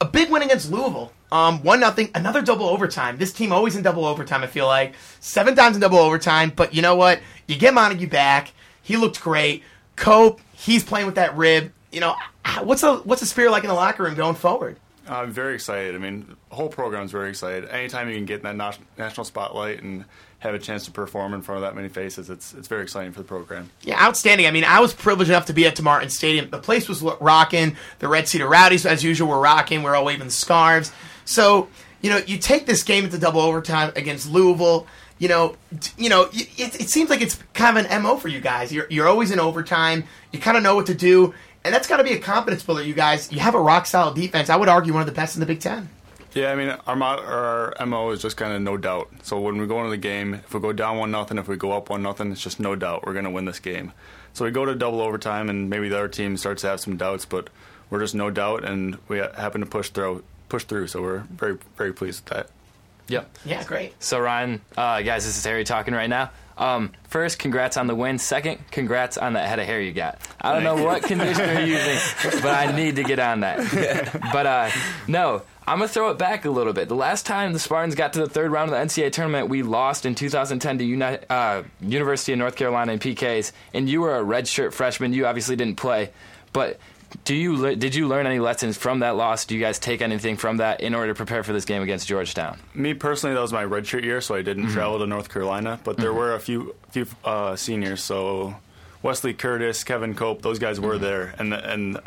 [SPEAKER 1] a big win against Louisville. Um, one nothing, another double overtime. This team always in double overtime. I feel like seven times in double overtime. But you know what? You get Montague back. He looked great. Cope, he's playing with that rib. You know, what's the what's the spirit like in the locker room going forward?
[SPEAKER 15] I'm very excited. I mean, the whole program's very excited. Anytime you can get in that national spotlight and have a chance to perform in front of that many faces, it's it's very exciting for the program.
[SPEAKER 1] Yeah, outstanding. I mean, I was privileged enough to be at Martin Stadium. The place was rocking. The Red Cedar Rowdies, as usual, were rocking. We're all waving scarves. So, you know, you take this game into double overtime against Louisville. You know, you know, it, it seems like it's kind of an mo for you guys. You're you're always in overtime. You kind of know what to do, and that's got to be a confidence builder. You guys, you have a rock solid defense. I would argue one of the best in the Big Ten.
[SPEAKER 15] Yeah, I mean, our our mo is just kind of no doubt. So when we go into the game, if we go down one nothing, if we go up one nothing, it's just no doubt we're going to win this game. So we go to double overtime, and maybe the other team starts to have some doubts, but we're just no doubt, and we happen to push through push through. So we're very very pleased with that.
[SPEAKER 3] Yep.
[SPEAKER 1] Yeah, great.
[SPEAKER 3] So Ryan, uh, guys, this is Harry talking right now. Um, first, congrats on the win. Second, congrats on that head of hair you got. I don't know what conditioner you're using, but I need to get on that. But uh, no, I'm gonna throw it back a little bit. The last time the Spartans got to the third round of the NCAA tournament, we lost in 2010 to Uni- uh, University of North Carolina in PKs, and you were a redshirt freshman. You obviously didn't play, but do you le- did you learn any lessons from that loss? Do you guys take anything from that in order to prepare for this game against Georgetown?
[SPEAKER 15] Me personally, that was my redshirt year, so I didn't mm-hmm. travel to North Carolina. But there mm-hmm. were a few few uh, seniors, so Wesley Curtis, Kevin Cope, those guys were mm-hmm. there, and and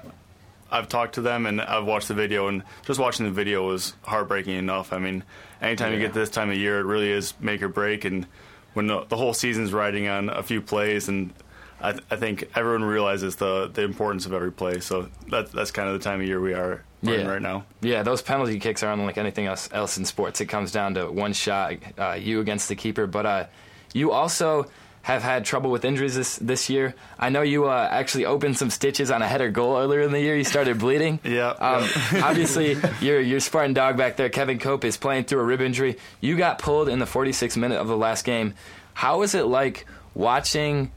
[SPEAKER 15] I've talked to them and I've watched the video, and just watching the video was heartbreaking enough. I mean, anytime yeah. you get this time of year, it really is make or break, and when the, the whole season's riding on a few plays and I, th- I, think everyone realizes the the importance of every play. So that's that's kind of the time of year we are yeah. right now.
[SPEAKER 3] Yeah, those penalty kicks are unlike anything else else in sports. It comes down to one shot, uh, you against the keeper. But uh, you also have had trouble with injuries this this year. I know you uh, actually opened some stitches on a header goal earlier in the year. You started bleeding.
[SPEAKER 15] yeah.
[SPEAKER 3] Um, obviously, your your Spartan dog back there, Kevin Cope, is playing through a rib injury. You got pulled in the 46th minute of the last game. How is it like watching?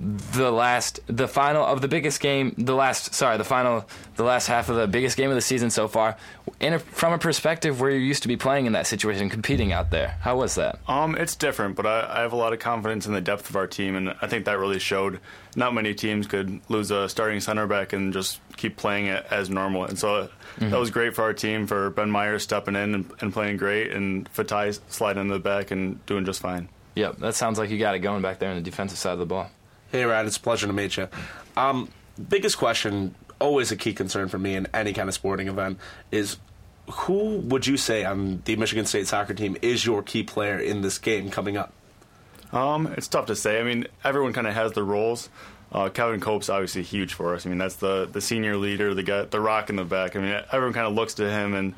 [SPEAKER 3] The last the final of the biggest game the last sorry the final the last half of the biggest game of the season so far in a, from a perspective where you're used to be playing in that situation competing out there how was that?
[SPEAKER 15] Um it's different but I, I have a lot of confidence in the depth of our team and I think that really showed. Not many teams could lose a starting center back and just keep playing it as normal and so mm-hmm. that was great for our team for Ben Myers stepping in and, and playing great and Fatai sliding in the back and doing just fine.
[SPEAKER 3] Yep that sounds like you got it going back there on the defensive side of the ball
[SPEAKER 4] Hey, Ryan, it's a pleasure to meet you. Um, biggest question, always a key concern for me in any kind of sporting event, is who would you say on the Michigan State soccer team is your key player in this game coming up?
[SPEAKER 15] Um, it's tough to say. I mean, everyone kind of has their roles. Uh, Kevin Cope's obviously huge for us. I mean, that's the the senior leader, the guy, the rock in the back. I mean, everyone kind of looks to him, and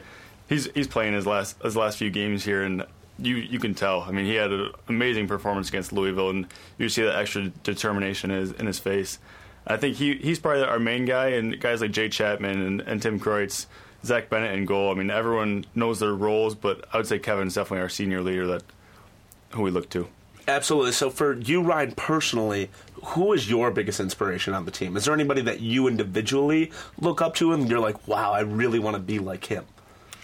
[SPEAKER 15] he's he's playing his last his last few games here, and you you can tell. I mean, he had an amazing performance against Louisville, and you see that extra determination in his, in his face. I think he he's probably our main guy, and guys like Jay Chapman and, and Tim Kreutz, Zach Bennett in goal. I mean, everyone knows their roles, but I would say Kevin's definitely our senior leader that who we look to.
[SPEAKER 4] Absolutely. So for you, Ryan, personally, who is your biggest inspiration on the team? Is there anybody that you individually look up to and you're like, wow, I really want to be like him?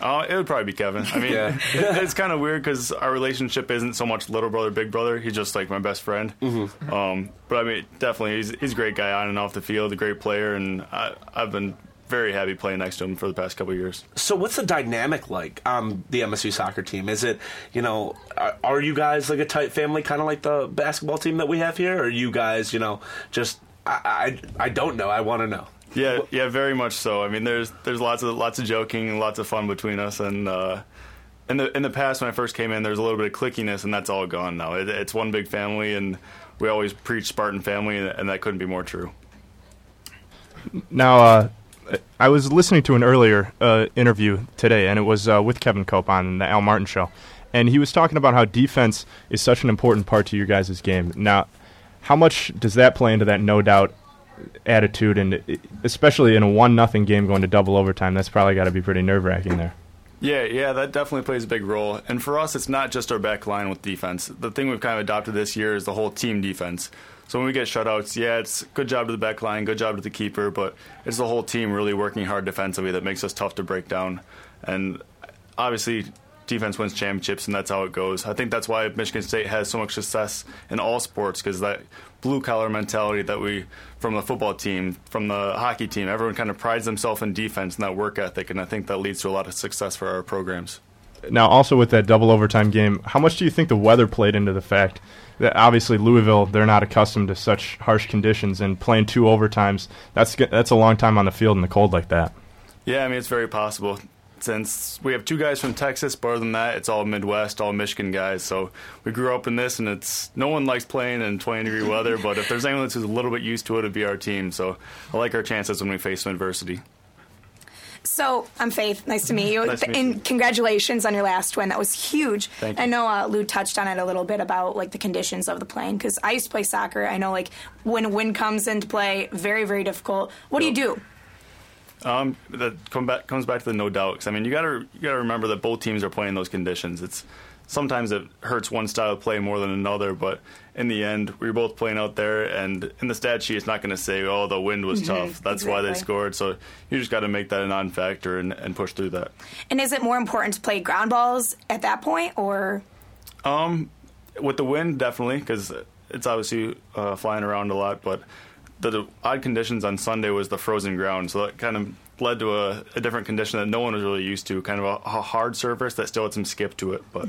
[SPEAKER 15] Oh, it would probably be Kevin. I mean,
[SPEAKER 4] Yeah.
[SPEAKER 15] it, it's kind of weird because our relationship isn't so much little brother, big brother. He's just like my best friend.
[SPEAKER 4] Mhm.
[SPEAKER 15] Um, but I mean, definitely, he's, he's a great guy on and off the field, a great player, and I, I've been very happy playing next to him for the past couple of years.
[SPEAKER 4] So what's the dynamic like on the MSU soccer team? Is it, you know, are, are you guys like a tight family, kind of like the basketball team that we have here? Or are you guys, you know, just, I, I, I don't know. I want to know.
[SPEAKER 15] Yeah, yeah, very much so. I mean, there's there's lots of lots of joking and lots of fun between us. And uh, in the in the past, when I first came in, there was a little bit of clickiness, and that's all gone now. It, it's one big family, and we always preach Spartan family, and, and that couldn't be more true.
[SPEAKER 2] Now, uh, I was listening to an earlier uh, interview today, and it was uh, with Kevin Cope on the Al Martin show, and he was talking about how defense is such an important part to your guys' game. Now, how much does that play into that no doubt attitude, and especially in a one nothing game going to double overtime? That's probably got to be pretty nerve wracking there.
[SPEAKER 15] Yeah, yeah, that definitely plays a big role. And for us, it's not just our back line with defense. The thing we've kind of adopted this year is the whole team defense. So when we get shutouts, yeah, it's good job to the back line, good job to the keeper, but it's the whole team really working hard defensively that makes us tough to break down. And obviously, defense wins championships, and that's how it goes. I think that's why Michigan State has so much success in all sports because that blue collar mentality that we from the football team, from the hockey team, everyone kind of prides themselves in defense and that work ethic, and I think that leads to a lot of success for our programs.
[SPEAKER 2] Now, also with that double overtime game, how much do you think the weather played into the fact that obviously Louisville they're not accustomed to such harsh conditions and playing two overtimes? That's that's a long time on the field in the cold like that.
[SPEAKER 15] Yeah, I mean, it's very possible. Since we have two guys from Texas, but other than that, it's all Midwest, all Michigan guys. So we grew up in this, and it's no one likes playing in 20 degree weather. But if there's anyone that's a little bit used to it, it'd be our team. So I like our chances when we face some adversity.
[SPEAKER 5] So I'm Faith. Nice to meet you.
[SPEAKER 15] Nice to meet
[SPEAKER 5] and congratulations on your last win. That was huge.
[SPEAKER 15] Thank you.
[SPEAKER 5] I know uh, Lou touched on it a little bit about like the conditions of the plane because I used to play soccer. I know like when wind comes into play, very very difficult. What do you do?
[SPEAKER 15] Um, that come back, comes back to the no doubt. 'Cause, I mean, you gotta you gotta remember that both teams are playing those conditions. It's sometimes it hurts one style of play more than another, but in the end, we are both playing out there. And in the stat sheet, it's not going to say, "Oh, the wind was
[SPEAKER 5] Mhm,
[SPEAKER 15] tough." That's why they scored. So you just got to make that a non-factor and, and push through that.
[SPEAKER 5] And is it more important to play ground balls at that point or?
[SPEAKER 15] Um, with the wind, definitely, because it's obviously uh, flying around a lot. But the, the odd conditions on Sunday was the frozen ground, so that kind of led to a, a different condition that no one was really used to. Kind of a, a hard surface that still had some skip to it, but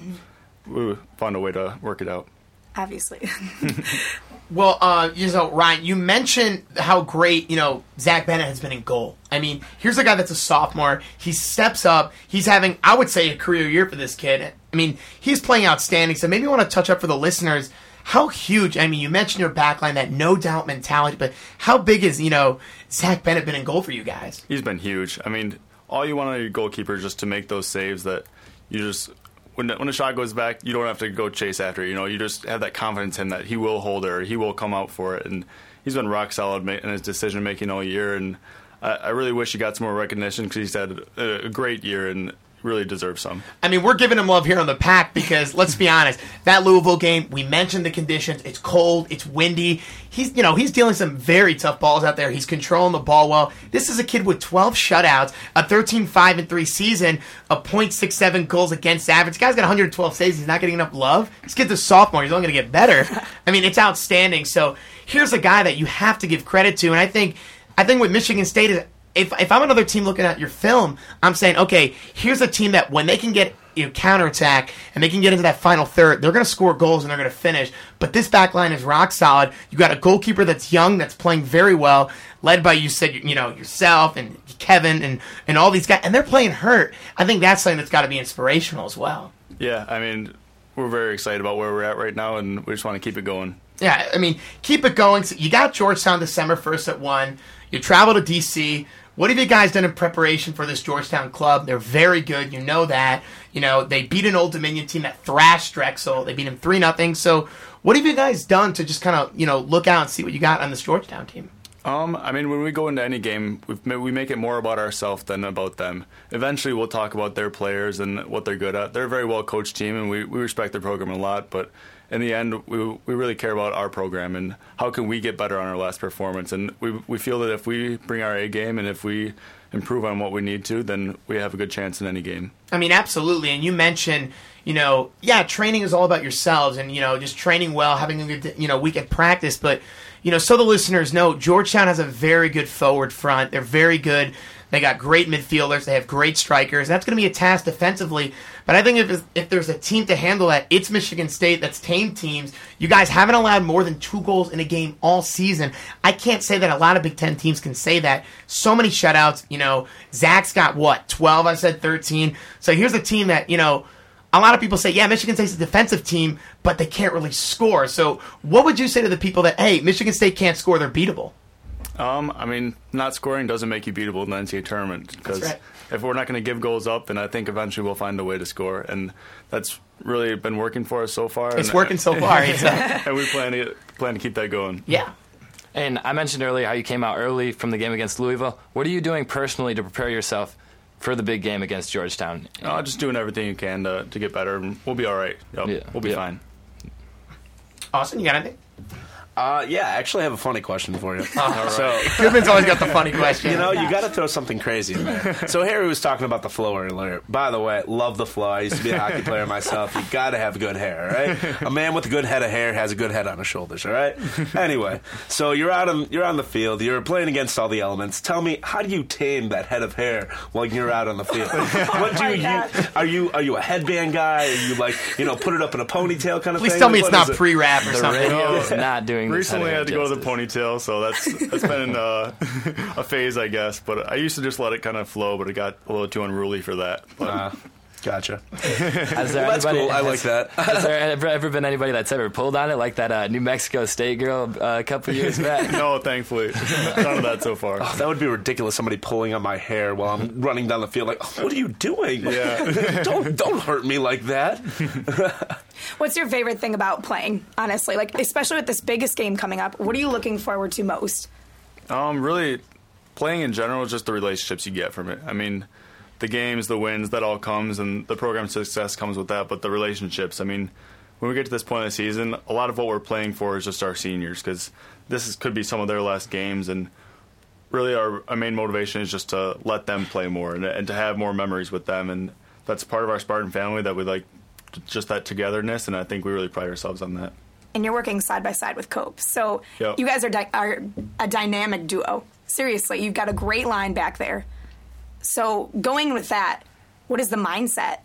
[SPEAKER 15] we found a way to work it out.
[SPEAKER 5] Obviously.
[SPEAKER 1] Well, uh, you know, Ryan, you mentioned how great you know Zach Bennett has been in goal. I mean, here's a guy that's a sophomore. He steps up. He's having, I would say, a career year for this kid. I mean, he's playing outstanding. So maybe you want to touch up for the listeners how huge. I mean, you mentioned your backline, that no doubt mentality, but how big is you know Zach Bennett been in goal for you guys?
[SPEAKER 15] He's been huge. I mean, all you want on your goalkeeper is just to make those saves that you just when when a shot goes back, you don't have to go chase after it. You know, you just have that confidence in him that he will hold it he will come out for it. And he's been rock solid in his decision making all year. And I, I really wish he got some more recognition because he's had a, a great year and really deserves some.
[SPEAKER 1] I mean, we're giving him love here on the pack because let's be honest, that Louisville game, we mentioned the conditions. It's cold, it's windy. He's, you know, he's dealing some very tough balls out there. He's controlling the ball well. This is a kid with 12 shutouts, a 13-5 and 3 season, a .67 goals against average. This guy's got 112 saves. He's not getting enough love. This kid's a sophomore. He's only going to get better. I mean, it's outstanding. So here's a guy that you have to give credit to, and I think, I think with Michigan State is if, if I'm another team looking at your film, I'm saying, okay, here's a team that when they can get you know, counterattack and they can get into that final third, they're going to score goals and they're going to finish. But this back line is rock solid. You got a goalkeeper that's young, that's playing very well, led by you said you know yourself and Kevin and and all these guys, and they're playing hurt. I think that's something that's got to be inspirational as well.
[SPEAKER 15] Yeah, I mean, we're very excited about where we're at right now, and we just want to keep it going.
[SPEAKER 1] Yeah, I mean, keep it going. So you got Georgetown December 1st at 1. You travel to D.C. What have you guys done in preparation for this Georgetown club? They're very good. You know that. You know, they beat an Old Dominion team that thrashed Drexel. They beat them 3 nothing. So what have you guys done to just kind of, you know, look out and see what you got on this Georgetown team?
[SPEAKER 15] Um, I mean, when we go into any game, we we make it more about ourselves than about them. Eventually, we'll talk about their players and what they're good at. They're a very well coached team, and we, we respect their program a lot. But in the end, we, we really care about our program and how can we get better on our last performance. And we, we feel that if we bring our A game and if we improve on what we need to, then we have a good chance in any game.
[SPEAKER 1] I mean, absolutely. And you mentioned, you know, yeah, training is all about yourselves and, you know, just training well, having a good, you know, week at practice. But, you know, so the listeners know, Georgetown has a very good forward front. They're very good. They got great midfielders. They have great strikers. That's going to be a task defensively. But I think if, if there's a team to handle that, it's Michigan State that's tamed teams. You guys haven't allowed more than two goals in a game all season. I can't say that a lot of Big Ten teams can say that. So many shutouts. You know, Zach's got what, 12? I said 13. So here's a team that, you know, a lot of people say, yeah, Michigan State's a defensive team, but they can't really score. So what would you say to the people that, hey, Michigan State can't score, they're beatable?
[SPEAKER 15] Um, I mean, not scoring doesn't make you beatable in the NCAA tournament because
[SPEAKER 1] right.
[SPEAKER 15] if we're not going to give goals up, then I think eventually we'll find a way to score, and that's really been working for us so far.
[SPEAKER 1] It's
[SPEAKER 15] and,
[SPEAKER 1] working so far, it's, uh,
[SPEAKER 15] and we plan to plan to keep that going.
[SPEAKER 1] Yeah.
[SPEAKER 3] And I mentioned earlier how you came out early from the game against Louisville. What are you doing personally to prepare yourself for the big game against Georgetown?
[SPEAKER 15] Uh, just doing everything you can to, to get better, and we'll be all right. Yep,
[SPEAKER 3] Yeah.
[SPEAKER 15] We'll be
[SPEAKER 3] Yeah.
[SPEAKER 15] fine.
[SPEAKER 1] Austin, you got anything?
[SPEAKER 4] Uh, yeah, I actually have a funny question for you.
[SPEAKER 1] All
[SPEAKER 4] So,
[SPEAKER 1] Goodman's always got the funny question.
[SPEAKER 4] You know, you got to throw something crazy in there. So Harry was talking about the flow earlier. By the way, love the flow. I used to be a hockey player myself. You got to have good hair, right? A man with a good head of hair has a good head on his shoulders, all right? Anyway, so you're out on you're on the field. You're playing against all the elements. Tell me, how do you tame that head of hair while you're out on the field? what do you are you are you a headband guy? Are you like you know put it up in a ponytail kind of thing?
[SPEAKER 1] Please
[SPEAKER 4] thing?
[SPEAKER 1] tell me
[SPEAKER 4] Like,
[SPEAKER 1] it's
[SPEAKER 4] what
[SPEAKER 1] not
[SPEAKER 4] it?
[SPEAKER 1] pre-rap or
[SPEAKER 3] The
[SPEAKER 1] something.
[SPEAKER 3] radio is not doing this
[SPEAKER 15] Recently, I had to go
[SPEAKER 3] justice.
[SPEAKER 15] with the ponytail, so that's that's been uh, a phase, I guess. But I used to just let it kind of flow, but it got a little too unruly for that. But,
[SPEAKER 4] Uh, gotcha.
[SPEAKER 3] Has there
[SPEAKER 4] Well, that's
[SPEAKER 3] anybody-
[SPEAKER 4] cool. I
[SPEAKER 3] has-
[SPEAKER 4] like that.
[SPEAKER 3] Has there ever, ever been anybody that's ever pulled on it, like that uh, New Mexico State girl uh, a couple years back?
[SPEAKER 15] no, thankfully, none of that so far.
[SPEAKER 4] Oh, that would be ridiculous. Somebody pulling on my hair while I'm running down the field. Like, "Oh, what are you doing?
[SPEAKER 15] Yeah.
[SPEAKER 4] don't don't hurt me like that.
[SPEAKER 5] What's your favorite thing about playing, honestly? Like, especially with this biggest game coming up, what are you looking forward to most?
[SPEAKER 15] Um, really, playing in general is just the relationships you get from it. I mean, the games, the wins, that all comes, and the program success comes with that. But the relationships, I mean, when we get to this point of the season, a lot of what we're playing for is just our seniors because this is, could be some of their last games, and really our, our main motivation is just to let them play more and, and to have more memories with them, and that's part of our Spartan family that we like, just that togetherness, and I think we really pride ourselves on that.
[SPEAKER 5] And you're working side by side with Cope. So
[SPEAKER 15] Yep.
[SPEAKER 5] you guys are, di- are a dynamic duo. Seriously, you've got a great line back there. So going with that, what is the mindset?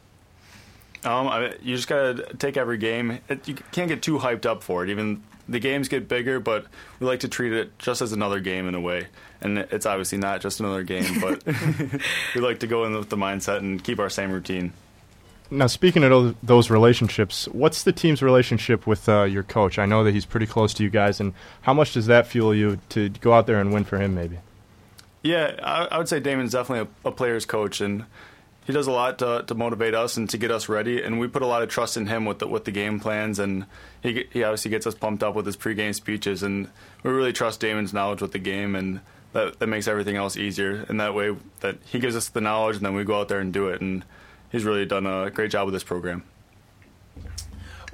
[SPEAKER 15] Um, I, you just gotta take every game. It, you can't get too hyped up for it. Even the games get bigger, but we like to treat it just as another game in a way. And it's obviously not just another game, but we like to go in with the mindset and keep our same routine.
[SPEAKER 2] Now, speaking of those, those relationships, what's the team's relationship with uh, your coach? I know that he's pretty close to you guys, and how much does that fuel you to go out there and win for him, maybe?
[SPEAKER 15] Yeah, I, I would say Damon's definitely a, a player's coach, and he does a lot to, to motivate us and to get us ready. And we put a lot of trust in him with the, with the game plans, and he he obviously gets us pumped up with his pregame speeches. And we really trust Damon's knowledge with the game, and that that makes everything else easier. And that way, that he gives us the knowledge, and then we go out there and do it. And he's really done a great job with this program.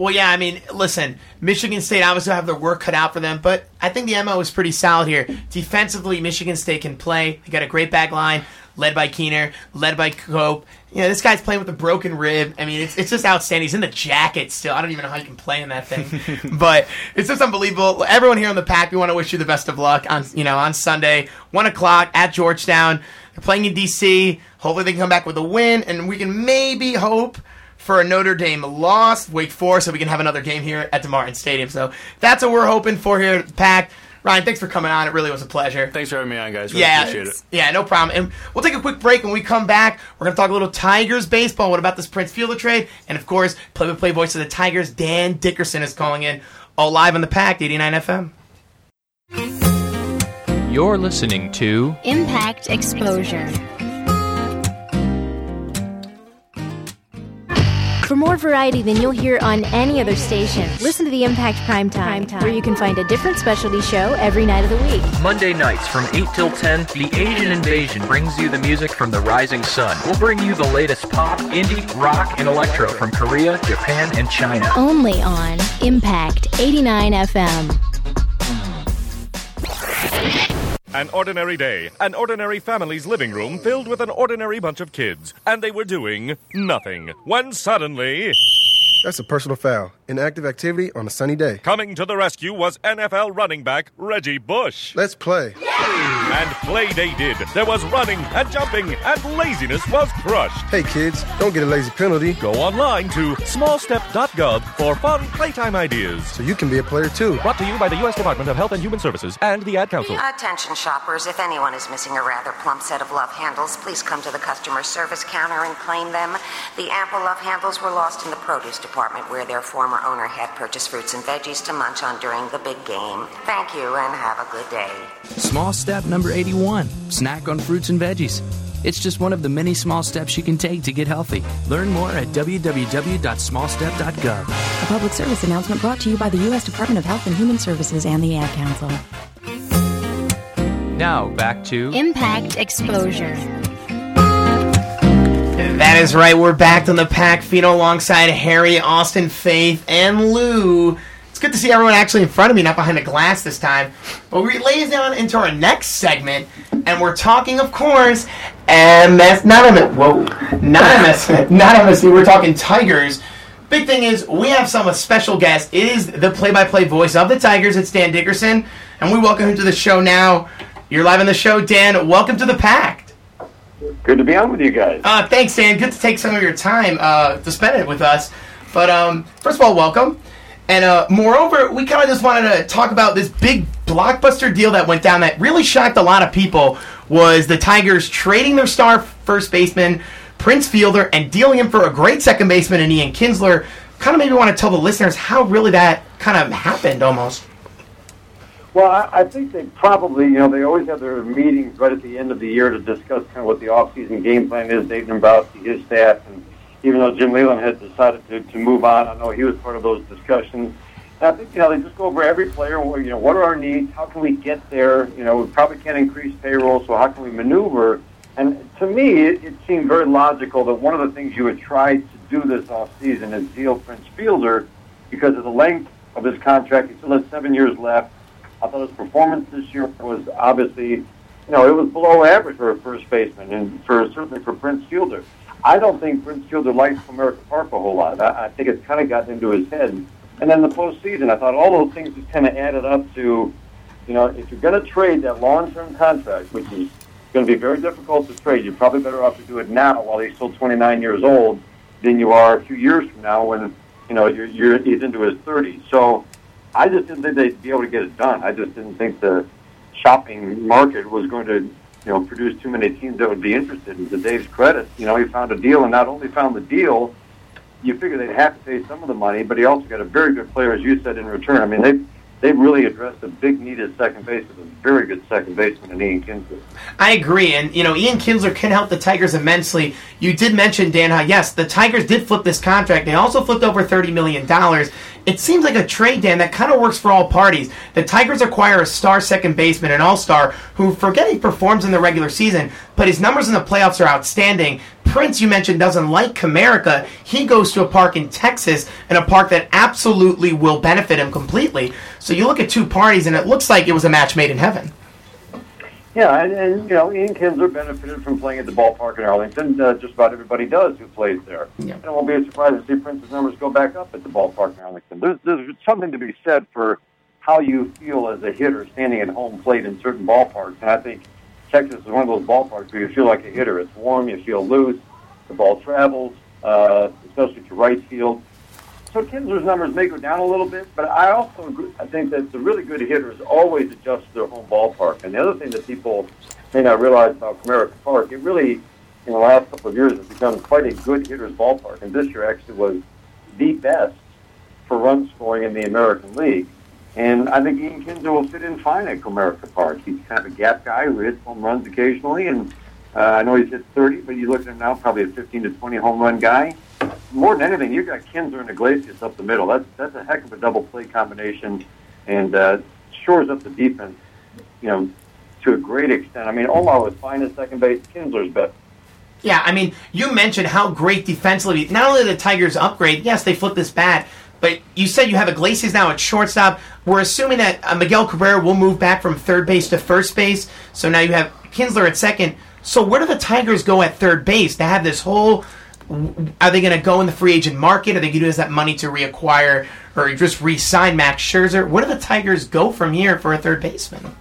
[SPEAKER 1] Well, yeah, I mean, listen, Michigan State obviously have their work cut out for them, but I think the MO is pretty solid here. Defensively, Michigan State can play. They got a great back line, led by Keener, led by Cope. You know, this guy's playing with a broken rib. I mean, it's, it's just outstanding. He's in the jacket still. I don't even know how you can play in that thing, but it's just unbelievable. Everyone here on the pack, we want to wish you the best of luck on you know on Sunday, one o'clock at Georgetown. They're playing in DC. Hopefully, they can come back with a win, and we can maybe hope for a Notre Dame loss, Wake Forest, so we can have another game here at DeMartin Stadium. So that's what we're hoping for here at Pack. Ryan, thanks for coming on. It really was a pleasure.
[SPEAKER 15] Thanks for having me on, guys. Really
[SPEAKER 1] yeah,
[SPEAKER 15] appreciate it.
[SPEAKER 1] yeah, no problem. And we'll take a quick break. When we come back, we're going to talk a little Tigers baseball. What about this Prince Fielder trade? And of course, play-by-play voice of the Tigers, Dan Dickerson, is calling in. All live on the Pack, 89 FM.
[SPEAKER 6] You're listening to
[SPEAKER 7] Impact Exposure. More variety than you'll hear on any other station, listen to the Impact Primetime, Time, where you can find a different specialty show every night of the week.
[SPEAKER 6] Monday nights from 8 till 10, The Asian Invasion brings you the music from the rising sun. We'll bring you the latest pop, indie, rock, and electro from Korea, Japan, and China.
[SPEAKER 7] Only on Impact 89 FM.
[SPEAKER 14] An ordinary day, an ordinary family's living room filled with an ordinary bunch of kids, and they were doing nothing. When suddenly.
[SPEAKER 16] That's a personal foul. Inactive activity on a sunny day.
[SPEAKER 14] Coming to the rescue was NFL running back Reggie Bush.
[SPEAKER 16] Let's play.
[SPEAKER 14] And play they did. There was running and jumping, and laziness was crushed.
[SPEAKER 16] Hey kids, don't get a lazy penalty.
[SPEAKER 14] Go online to smallstep.gov for fun playtime ideas.
[SPEAKER 16] So you can be a player too.
[SPEAKER 14] Brought to you by the U.S. Department of Health and Human Services and the Ad Council.
[SPEAKER 17] Attention shoppers, if anyone is missing a rather plump set of love handles, please come to the customer service counter and claim them. The ample love handles were lost in the produce department where their former owner had purchased fruits and veggies to munch on during the big game. Thank you and have a good day.
[SPEAKER 18] Small step number 81 snack on fruits and veggies. It's just one of the many small steps you can take to get healthy. Learn more at www.smallstep.gov.
[SPEAKER 19] A public service announcement brought to you by the U.S. Department of Health and Human Services and the Ad Council.
[SPEAKER 6] Now back to
[SPEAKER 7] Impact Exposure.
[SPEAKER 1] That is right. We're back on the Pack Fino alongside Harry, Austin, Faith, and Lou. It's good to see everyone actually in front of me, not behind a glass this time. But we lays down into our next segment, and we're talking, of course, MS. Not MS. Whoa, not MS. Not MSC. We're talking Tigers. Big thing is we have some special guest. It is the play-by-play voice of the Tigers. It's Dan Dickerson, and we welcome him to the show now. You're live on the show, Dan. Welcome to the Pack.
[SPEAKER 20] Good to be on with you guys.
[SPEAKER 1] Uh, thanks, Dan. Good to take some of your time uh, to spend it with us. But um, first of all, welcome. And uh, moreover, we kind of just wanted to talk about this big blockbuster deal that went down that really shocked a lot of people. Was the Tigers trading their star first baseman Prince Fielder and dealing him for a great second baseman in Ian Kinsler? Kind of maybe want to tell the listeners how really that kind of happened almost.
[SPEAKER 20] Well, I, I think they probably, you know, they always have their meetings right at the end of the year to discuss kind of what the off-season game plan is. Dave Dombrowski, his staff, and even though Jim Leyland had decided to, to move on, I know he was part of those discussions. And I think, you know, they just go over every player, you know, what are our needs? How can we get there? You know, we probably can't increase payroll, so how can we maneuver? And to me, it, it seemed very logical that one of the things you would try to do this off-season is deal Prince Fielder because of the length of his contract. He still has seven years left. I thought his performance this year was obviously, you know, it was below average for a first baseman and for certainly for Prince Fielder. I don't think Prince Fielder likes Comerica Park a whole lot. I, I think it's kind of gotten into his head. And then the postseason, I thought all those things just kind of added up to, you know, if you're going to trade that long-term contract, which is going to be very difficult to trade, you're probably better off to do it now while he's still 29 years old than you are a few years from now when, you know, you're, you're he's into his 30s. So I just didn't think they'd be able to get it done. I just didn't think the shopping market was going to, you know, produce too many teams that would be interested. And to Dave's credit, you know, he found a deal, and not only found the deal, you figure they'd have to pay some of the money, but he also got a very good player, as you said, in return. I mean, they they've really addressed a big need at second base with a very good second baseman in Ian Kinsler.
[SPEAKER 1] I agree, and you know Ian Kinsler can help the Tigers immensely. You did mention Dan how yes, the Tigers did flip this contract. They also flipped over thirty million dollars. It seems like a trade, Dan, that kind of works for all parties. The Tigers acquire a star second baseman, an all-star, who forget he performs in the regular season, but his numbers in the playoffs are outstanding. Prince, you mentioned, doesn't like Comerica. He goes to a park in Texas, in a park that absolutely will benefit him completely. So you look at two parties, and it looks like it was a match made in heaven.
[SPEAKER 20] Yeah, and, and you know, Ian Kinsler benefited from playing at the ballpark in Arlington. Uh, just about everybody does who plays there.
[SPEAKER 1] Yeah.
[SPEAKER 20] And it won't be a surprise to see Prince's numbers go back up at the ballpark in Arlington. There's, there's something to be said for how you feel as a hitter standing at home plate in certain ballparks. And I think Texas is one of those ballparks where you feel like a hitter. It's warm, you feel loose, the ball travels. uh, especially to right field. So Kinsler's numbers may go down a little bit, but I also agree, I think that the really good hitters always adjust to their home ballpark. And the other thing that people may not realize about Comerica Park, it really, in the last couple of years, has become quite a good hitter's ballpark. And this year actually was the best for run scoring in the American League. And I think Ian Kinsler will fit in fine at Comerica Park. He's kind of a gap guy who hits home runs occasionally, and uh, I know he's hit 30, but you look at him now, probably a 15 to 20 home run guy. More than anything, you've got Kinsler and Iglesias up the middle. That's that's a heck of a double play combination, and uh, shores up the defense. You know, to a great extent. I mean, Omar was fine at second base. Kinsler's better.
[SPEAKER 1] Yeah, I mean, you mentioned how great defensively. Not only did the Tigers upgrade, yes, they flipped this bat, but you said you have Iglesias now at shortstop. We're assuming that uh, Miguel Cabrera will move back from third base to first base. So now you have Kinsler at second. So where do the Tigers go at third base? They have this whole. Are they going to go in the free agent market? Are they going to use that money to reacquire or just re-sign Max Scherzer? Where do the Tigers go from here for a third baseman?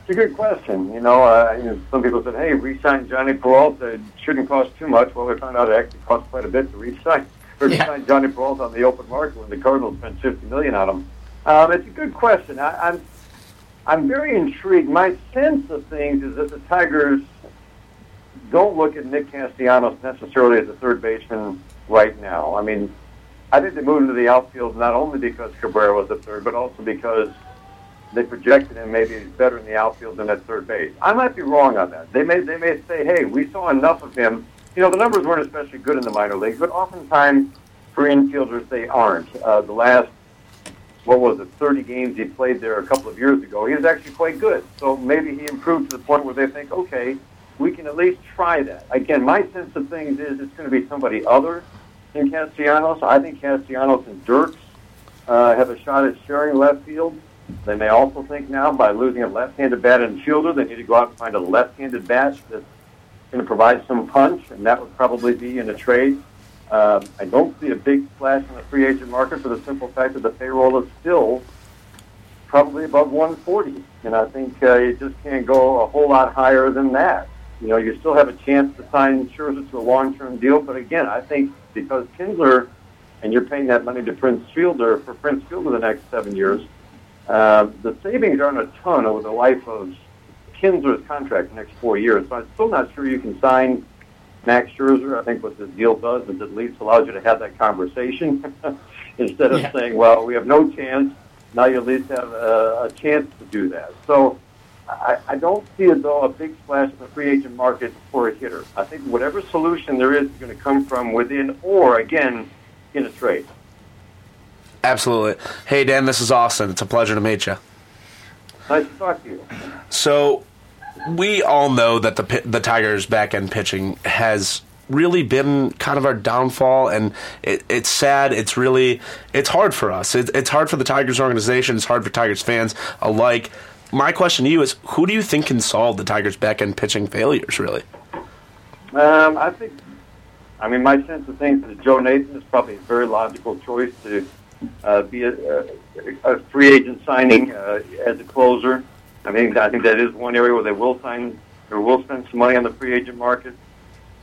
[SPEAKER 20] It's a good question. You know, uh, you know, some people said, "Hey, re-sign Jhonny Peralta. It shouldn't cost too much." Well, we found out it actually cost quite a bit to re-sign, re-sign Jhonny Peralta on the open market when the Cardinals spent fifty million on him. Um, it's a good question. I, I'm I'm very intrigued. My sense of things is that the Tigers don't look at Nick Castellanos necessarily as a third baseman right now. I mean, I think they moved into the outfield not only because Cabrera was the third, but also because they projected him maybe better in the outfield than at third base. I might be wrong on that. They may they may say, hey, we saw enough of him. You know, the numbers weren't especially good in the minor leagues, but oftentimes for infielders they aren't. Uh, the last what was it, 30 games he played there a couple of years ago, he was actually quite good. So maybe he improved to the point where they think, okay, we can at least try that. Again, my sense of things is it's going to be somebody other than Castellanos. I think Castellanos and Dirks uh, have a shot at sharing left field. They may also think now by losing a left-handed bat and fielder, they need to go out and find a left-handed bat that's going to provide some punch, and that would probably be in a trade. Uh, I don't see a big splash in the free agent market for the simple fact that the payroll is still probably above 140, and I think uh, you just can't go a whole lot higher than that. You know, you still have a chance to sign Scherzer to a long-term deal, but again, I think because Kinsler, and you're paying that money to Prince Fielder for Prince Fielder the next seven years, uh, the savings aren't a ton over the life of Kinsler's contract the next four years. So I'm still not sure you can sign Max Scherzer. I think what this deal does is at least allows you to have that conversation instead of
[SPEAKER 1] Yeah.
[SPEAKER 20] saying, "Well, we have no chance." Now you at least have a, a chance to do that. So I, I don't see it though a big splash in the free agent market for a hitter. I think whatever solution there is is going to come from within, or again, in a trade.
[SPEAKER 4] Absolutely. Hey, Dan, this is Austin. It's a pleasure to meet you.
[SPEAKER 20] Nice to talk to you.
[SPEAKER 4] So, we all know that the the Tigers' back end pitching has really been kind of our downfall, and it, it's sad. It's really it's hard for us. It, it's hard for the Tigers organization. It's hard for Tigers fans alike. My question to you is: Who do you think can solve the Tigers' back end pitching failures? Really?
[SPEAKER 20] Um, I think, I mean, my sense of things is Joe Nathan is probably a very logical choice to uh, be a, a, free agent signing uh, as a closer. I mean, I think that is one area where they will sign or will spend some money on the free agent market.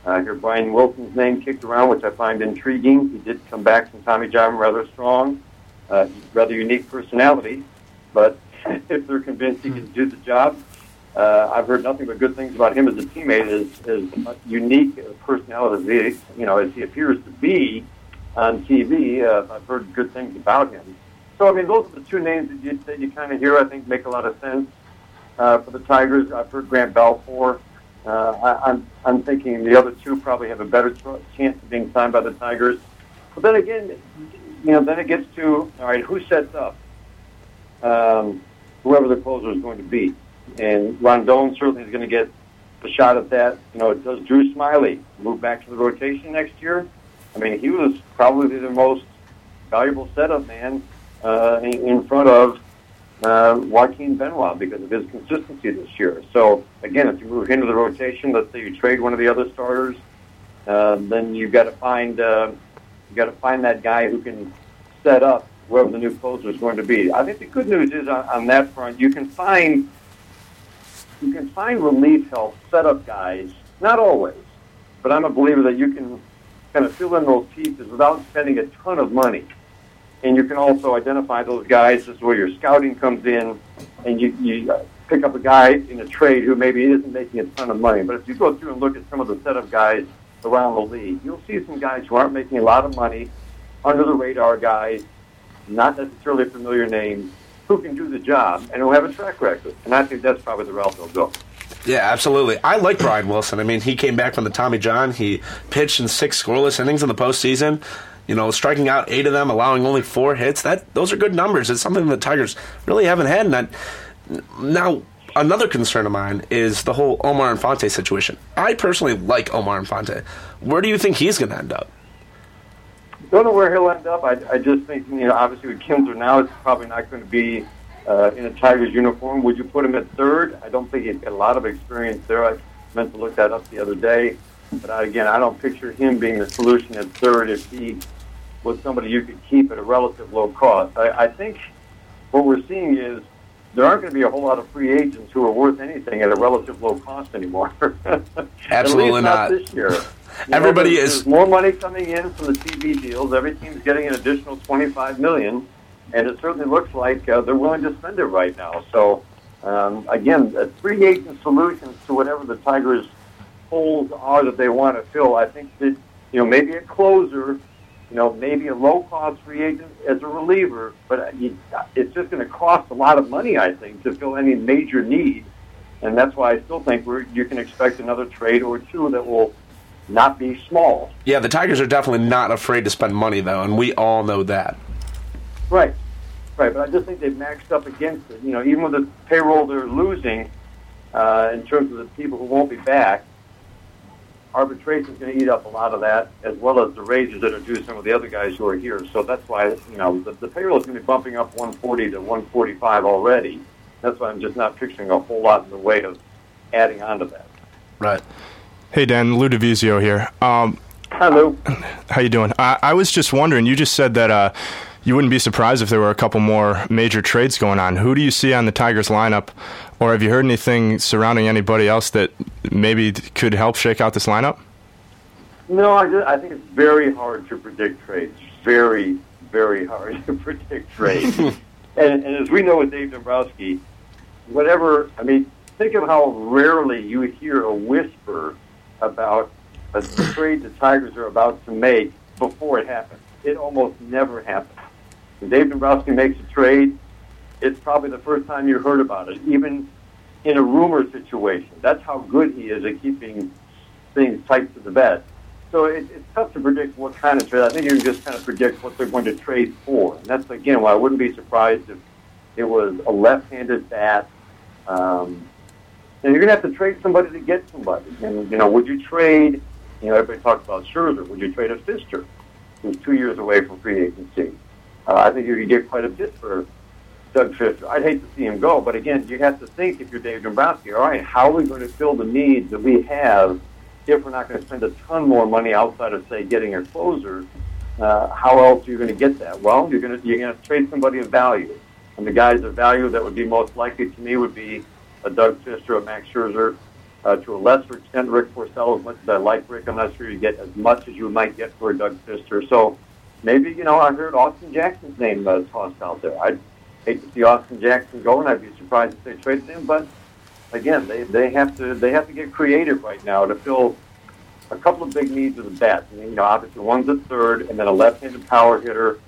[SPEAKER 20] Uh, I hear Brian Wilson's name kicked around, which I find intriguing. He did come back from Tommy John rather strong, uh, rather unique personality, but if they're convinced he can do the job, uh, I've heard nothing but good things about him as a teammate, as, as unique a personality as he, you know, as he appears to be on TV. Uh, I've heard good things about him. So, I mean, those are the two names that you, that you kind of hear, I think, make a lot of sense uh, for the Tigers. I've heard Grant Balfour. Uh, I, I'm, I'm thinking the other two probably have a better ch- chance of being signed by the Tigers. But then again, you know, then it gets to, all right, who sets up? Um, whoever the closer is going to be. And Rondon certainly is going to get a shot at that. You know, does Drew Smyly move back to the rotation next year? I mean, he was probably the most valuable setup man uh, in, front of uh, Joaquin Benoit because of his consistency this year. So again, if you move into the rotation, let's say you trade one of the other starters, uh, then you've got to find uh, you got to find that guy who can set up whoever the new closer is going to be. I think the good news is on, on that front, you can find you can find relief help setup guys. Not always, but I'm a believer that you can kind of fill in those pieces without spending a ton of money. And you can also identify those guys. This is where your scouting comes in, and you, you uh, pick up a guy in a trade who maybe isn't making a ton of money. But if you go through and look at some of the set of guys around the league, you'll see some guys who aren't making a lot of money, under the radar guys, not necessarily a familiar name, who can do the job and who have a track record. And I think that's probably the route they'll go.
[SPEAKER 4] Yeah, absolutely. I like Brian Wilson. I mean, he came back from the Tommy John. He pitched in six scoreless innings in the postseason. You know, striking out eight of them, allowing only four hits. That those are good numbers. It's something the Tigers really haven't had. And now, another concern of mine is the whole Omar Infante situation. I personally like Omar Infante. Where do you think he's going to end up?
[SPEAKER 20] Don't know where he'll end up. I, I just think, you know, obviously with Kinsler now, it's probably not going to be uh, in a Tigers uniform. Would you put him at third? I don't think he's got a lot of experience there. I meant to look that up the other day. But I, again, I don't picture him being the solution at third if he was somebody you could keep at a relative low cost. I, I think what we're seeing is there aren't going to be a whole lot of free agents who are worth anything at a relative low cost anymore.
[SPEAKER 4] Absolutely
[SPEAKER 20] not.
[SPEAKER 4] not.
[SPEAKER 20] this year. You
[SPEAKER 4] Everybody
[SPEAKER 20] know, there's,
[SPEAKER 4] is-
[SPEAKER 20] there's more money coming in from the TV deals. Every team's getting an additional 25 million, and it certainly looks like uh, they're willing to spend it right now. So, um, again, uh, free agent solutions to whatever the Tigers' holes are that they want to fill. I think that you know maybe a closer, you know maybe a low-cost free agent as a reliever, but uh, it's just going to cost a lot of money. I think to fill any major need, and that's why I still think we're, you can expect another trade or two that will not be small.
[SPEAKER 4] Yeah, the Tigers are definitely not afraid to spend money, though, and we all know that.
[SPEAKER 20] Right, right. But I just think they've maxed up against it. You know, even with the payroll they're losing uh, in terms of the people who won't be back, arbitration is going to eat up a lot of that, as well as the raises that are due to some of the other guys who are here. So that's why you know the, the payroll is going to be bumping up 140 to 145 already. That's why I'm just not picturing a whole lot in the way of adding on to that.
[SPEAKER 4] Right.
[SPEAKER 2] Hey Dan, Lou Divizio here. Um,
[SPEAKER 20] Hello.
[SPEAKER 2] How you doing? I, I was just wondering. You just said that uh, you wouldn't be surprised if there were a couple more major trades going on. Who do you see on the Tigers lineup, or have you heard anything surrounding anybody else that maybe could help shake out this lineup?
[SPEAKER 20] No, I, just, I think it's very hard to predict trades. Very, very hard to predict trades. and, and as we know with Dave Dombrowski, whatever, I mean, think of how rarely you hear a whisper about a trade the Tigers are about to make before it happens. It almost never happens. When Dave Dombrowski makes a trade, it's probably the first time you heard about it, even in a rumor situation. That's how good he is at keeping things tight to the bed. So it, it's tough to predict what kind of trade. I think you can just kind of predict what they're going to trade for. And that's, again, why I wouldn't be surprised if it was a left-handed bat. Um, and you're going to have to trade somebody to get somebody. And, you know, would you trade, you know, everybody talks about Scherzer. Would you trade a Fister, who's two years away from free agency? Uh, I think you could get quite a bit for Doug Fister. I'd hate to see him go, but again, you have to think if you're Dave Dombrowski, all right, how are we going to fill the needs that we have if we're not going to spend a ton more money outside of, say, getting a closer? Uh, how else are you going to get that? Well, you're going to you're going to trade somebody of value, and the guys of value that would be most likely to me would be a Doug Fister, a Max Scherzer, uh, to a lesser extent, Rick Porcello. As much as I like Rick, I'm not sure you get as much as you might get for a Doug Fister. So maybe you know I heard Austin Jackson's name uh, tossed out there. I'd hate to see Austin Jackson go, and I'd be surprised if they traded him. But again, they they have to they have to get creative right now to fill a couple of big needs with the bat. And, you know, obviously one's at third, and then a left-handed power hitter,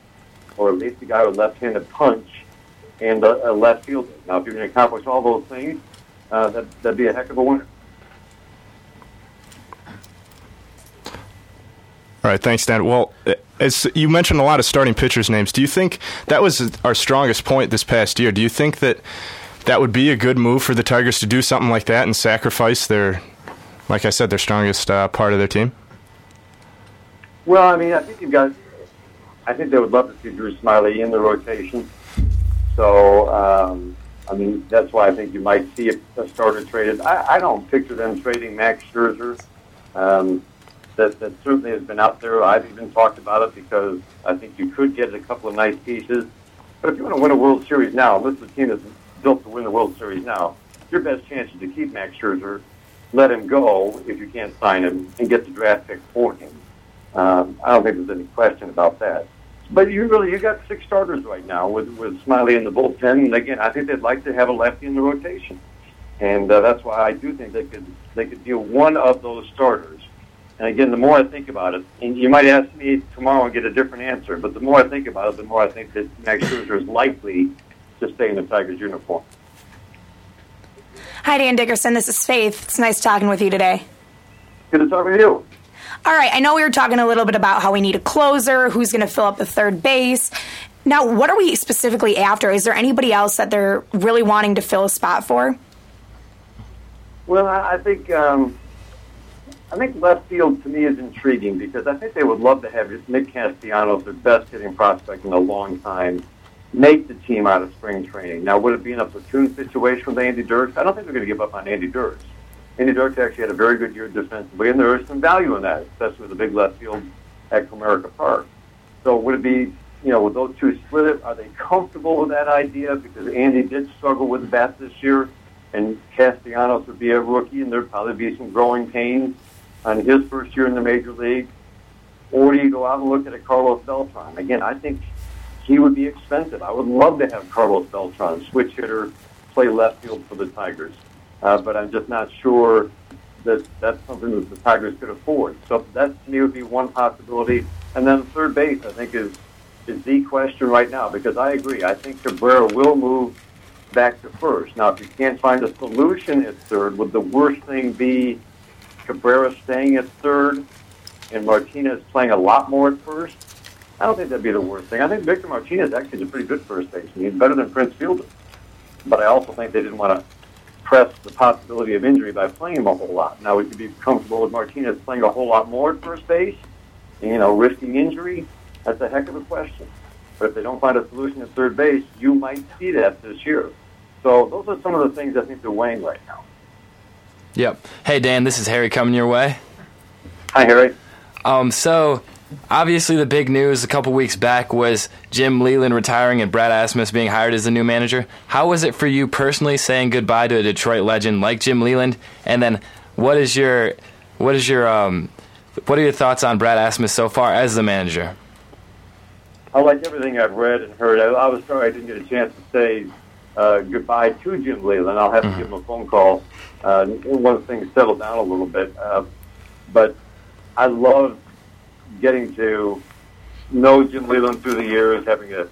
[SPEAKER 20] or at least a guy with left-handed punch, and a, a left fielder. Now, if going to accomplish all those things, uh, that that'd be a heck of a winner.
[SPEAKER 2] All right, thanks, Dan. Well, as you mentioned a lot of starting pitchers' names, do you think that was our strongest point this past year? Do you think that that would be a good move for the Tigers to do something like that and sacrifice their, like I said, their strongest uh, part of their team?
[SPEAKER 20] Well, I mean, I think you've got. I think they would love to see Drew Smyly in the rotation. So, um, I mean, that's why I think you might see a, starter traded. I, I don't picture them trading Max Scherzer. Um, that, that certainly has been out there. I've even talked about it because I think you could get a couple of nice pieces. But if you want to win a World Series now, this is a team that's built to win the World Series now. Your best chance is to keep Max Scherzer, let him go if you can't sign him, and get the draft pick for him. Um, I don't think there's any question about that. But you really you got six starters right now with with Smyly in the bullpen, and again, I think they'd like to have a lefty in the rotation, and uh, that's why I do think they could they could deal one of those starters. And again, the more I think about it, and you might ask me tomorrow and get a different answer, but the more I think about it, the more I think that Max Scherzer is likely to stay in the Tigers uniform.
[SPEAKER 5] Hi, Dan Dickerson. This is Faith. It's nice talking with you today.
[SPEAKER 20] Good to talk with you.
[SPEAKER 5] All right, I know we were talking a little bit about how we need a closer, who's going to fill up the third base. Now, what are we specifically after? Is there anybody else that they're really wanting to fill a spot for?
[SPEAKER 20] Well, I think um, I think left field to me is intriguing because I think they would love to have Nick Castellanos, their best hitting prospect in a long time, make the team out of spring training. Now, would it be in a platoon situation with Andy Dirks? I don't think they're going to give up on Andy Dirks. Andy Dirks actually had a very good year defensively, and there is some value in that, especially with the big left field at Comerica Park. So would it be, you know, would those two split it? Are they comfortable with that idea? Because Andy did struggle with the bat this year, and Castellanos would be a rookie, and there'd probably be some growing pains on his first year in the major league. Or do you go out and look at a Carlos Beltran? Again, I think he would be expensive. I would love to have Carlos Beltran, switch hitter, play left field for the Tigers. Uh, but I'm just not sure that that's something that the Tigers could afford. So that to me would be one possibility. And then third base, I think, is is the question right now because I agree. I think Cabrera will move back to first. Now, if you can't find a solution at third, would the worst thing be Cabrera staying at third and Martinez playing a lot more at first? I don't think that'd be the worst thing. I think Victor Martinez actually is a pretty good first baseman. He's better than Prince Fielder. But I also think they didn't want to press the possibility of injury by playing him a whole lot. Now, we could be comfortable with Martinez playing a whole lot more at first base, you know, risking injury. That's a heck of a question. But if they don't find a solution at third base, you might see that this year. So those are some of the things I think they're weighing right now.
[SPEAKER 3] Yep. Hey, Dan, this is Harry coming your way.
[SPEAKER 20] Hi, Harry.
[SPEAKER 3] Um, so, obviously, the big news a couple weeks back was Jim Leyland retiring and Brad Ausmus being hired as the new manager. How was it for you personally saying goodbye to a Detroit legend like Jim Leyland? And then, what is your, what is your, um, what are your thoughts on Brad Ausmus so far as the manager?
[SPEAKER 20] I like everything I've read and heard. I, I was sorry I didn't get a chance to say uh, goodbye to Jim Leland. I'll have to give him a phone call uh, once things settle down a little bit. Uh, but I love getting to know Jim Leyland through the years, having a,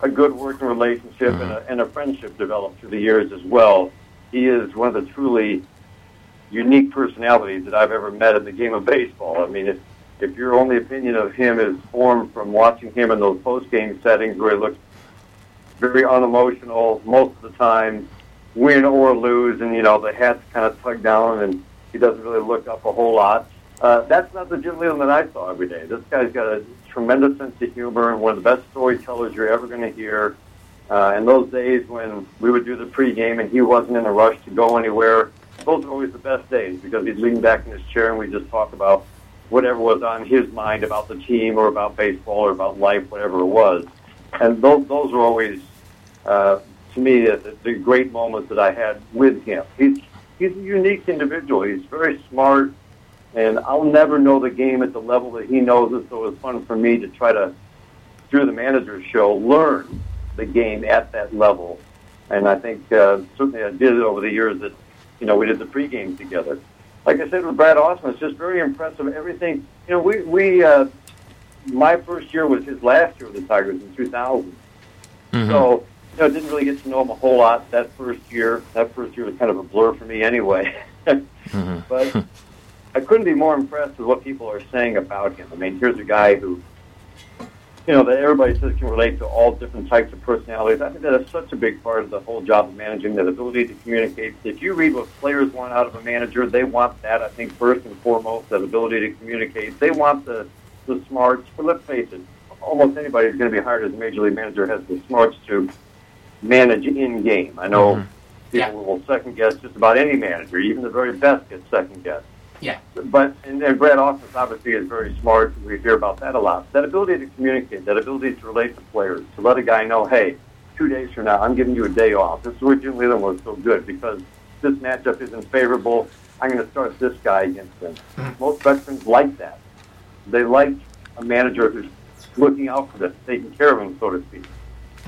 [SPEAKER 20] a good working relationship and, a, mm-hmm. and a friendship developed through the years as well. He is one of the truly unique personalities that I've ever met in the game of baseball. I mean, if, if your only opinion of him is formed from watching him in those post-game settings where he looks very unemotional most of the time, win or lose, and you know the hat's kind of tugged down, and he doesn't really look up a whole lot. Uh, that's not the Jim Leyland that I saw every day. This guy's got a tremendous sense of humor and one of the best storytellers you're ever going to hear. Uh, and those days when we would do the pregame and he wasn't in a rush to go anywhere, those are always the best days because he'd lean back in his chair and we just talk about whatever was on his mind about the team or about baseball or about life, whatever it was. And those those were always, uh, to me, the, the great moments that I had with him. He's he's a unique individual. He's very smart, and I'll never know the game at the level that he knows it. So it was fun for me to try to, through the manager's show, learn the game at that level. And I think uh, certainly I did it over the years that you know we did the pregame together. Like I said with Brad Ausmus, it's just very impressive. Everything you know, we we uh, my first year was his last year with the Tigers in 2000. So you know, didn't really get to know him a whole lot that first year. That first year was kind of a blur for me anyway. but I couldn't be more impressed with what people are saying about him. I mean, here's a guy who, you know, that everybody says can relate to all different types of personalities. I think that is such a big part of the whole job of managing, that ability to communicate. If you read what players want out of a manager, they want that, I think, first and foremost, that ability to communicate. They want the, the smarts. But let's face it, almost anybody who's going to be hired as a major league manager has the smarts to manage in game. I know mm-hmm. people will second guess just about any manager, even the very best get second guessed.
[SPEAKER 1] Yeah.
[SPEAKER 20] But and, and Brad Ausmus obviously is very smart. We hear about that a lot. That ability to communicate, that ability to relate to players, to let a guy know, hey, two days from now, I'm giving you a day off. This is where Jim Leyland was so good because this matchup isn't favorable. I'm going to start this guy against him. Most veterans like that. they like a manager who's looking out for them, taking care of them, so to speak.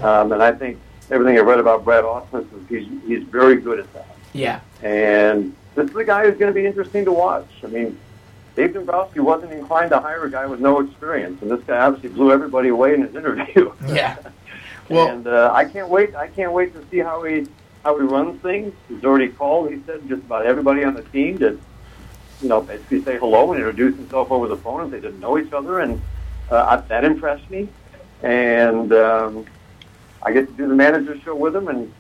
[SPEAKER 20] Um, and I think everything I read about Brad Ausmus is he's he's very good at that.
[SPEAKER 1] Yeah.
[SPEAKER 20] And this is a guy who's going to be interesting to watch. I mean, Dave Dombrowski wasn't inclined to hire a guy with no experience, and this guy obviously blew everybody away in his interview.
[SPEAKER 1] Yeah. Well,
[SPEAKER 20] and uh, I can't wait. I can't wait to see how he how he runs things. He's already called. He said just about everybody on the team to, you know, basically say hello and introduce himself over the phone if they didn't know each other, and uh, that impressed me. And um, I get to do the manager show with him, and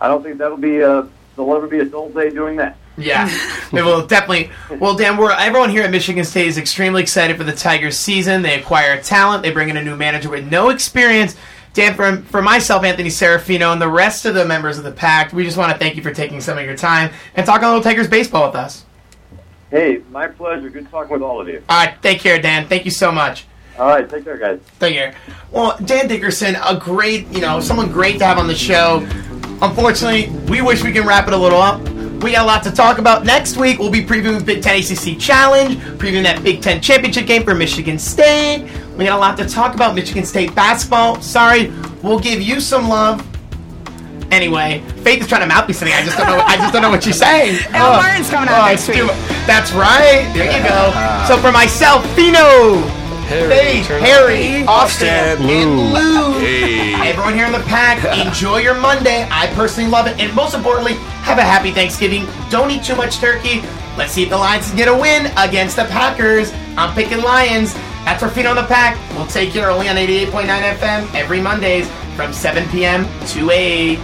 [SPEAKER 20] I don't think that'll be a there'll ever be a dull day doing that.
[SPEAKER 1] Yeah, it will definitely. Well, Dan, we're everyone here at Michigan State is extremely excited for the Tigers season. They acquire talent. They bring in a new manager with no experience. Dan, for, for myself, Anthony Serafino, and the rest of the members of the pack, we just want to thank you for taking some of your time and talking a little Tigers baseball with us.
[SPEAKER 20] Hey, my pleasure. Good talking with all of you.
[SPEAKER 1] All right, take care, Dan. Thank you so much.
[SPEAKER 20] All right, take care, guys.
[SPEAKER 1] Take care. Well, Dan Dickerson, a great, you know, someone great to have on the show. Unfortunately, we wish we can wrap it a little up. We got a lot to talk about. Next week, we'll be previewing Big Ten ACC Challenge, previewing that Big Ten championship game for Michigan State. We got a lot to talk about. Michigan State basketball. Sorry, we'll give you some love. Anyway, Faith is trying to mouth me something. I just don't know. I just don't know what she's saying.
[SPEAKER 5] Al Martin's oh, coming on oh,
[SPEAKER 1] next
[SPEAKER 5] week.
[SPEAKER 1] That's right. There you go. So for myself, Fino, Faith, Harry, Austin, and Lou. Everyone here in the pack, enjoy your Monday. I personally love it. And most importantly, have a happy Thanksgiving. Don't eat too much turkey. Let's see if the Lions can get a win against the Packers. I'm picking Lions. That's our feet on the pack. We'll take you early on 88.9 FM every Mondays from 7 p.m. to 8.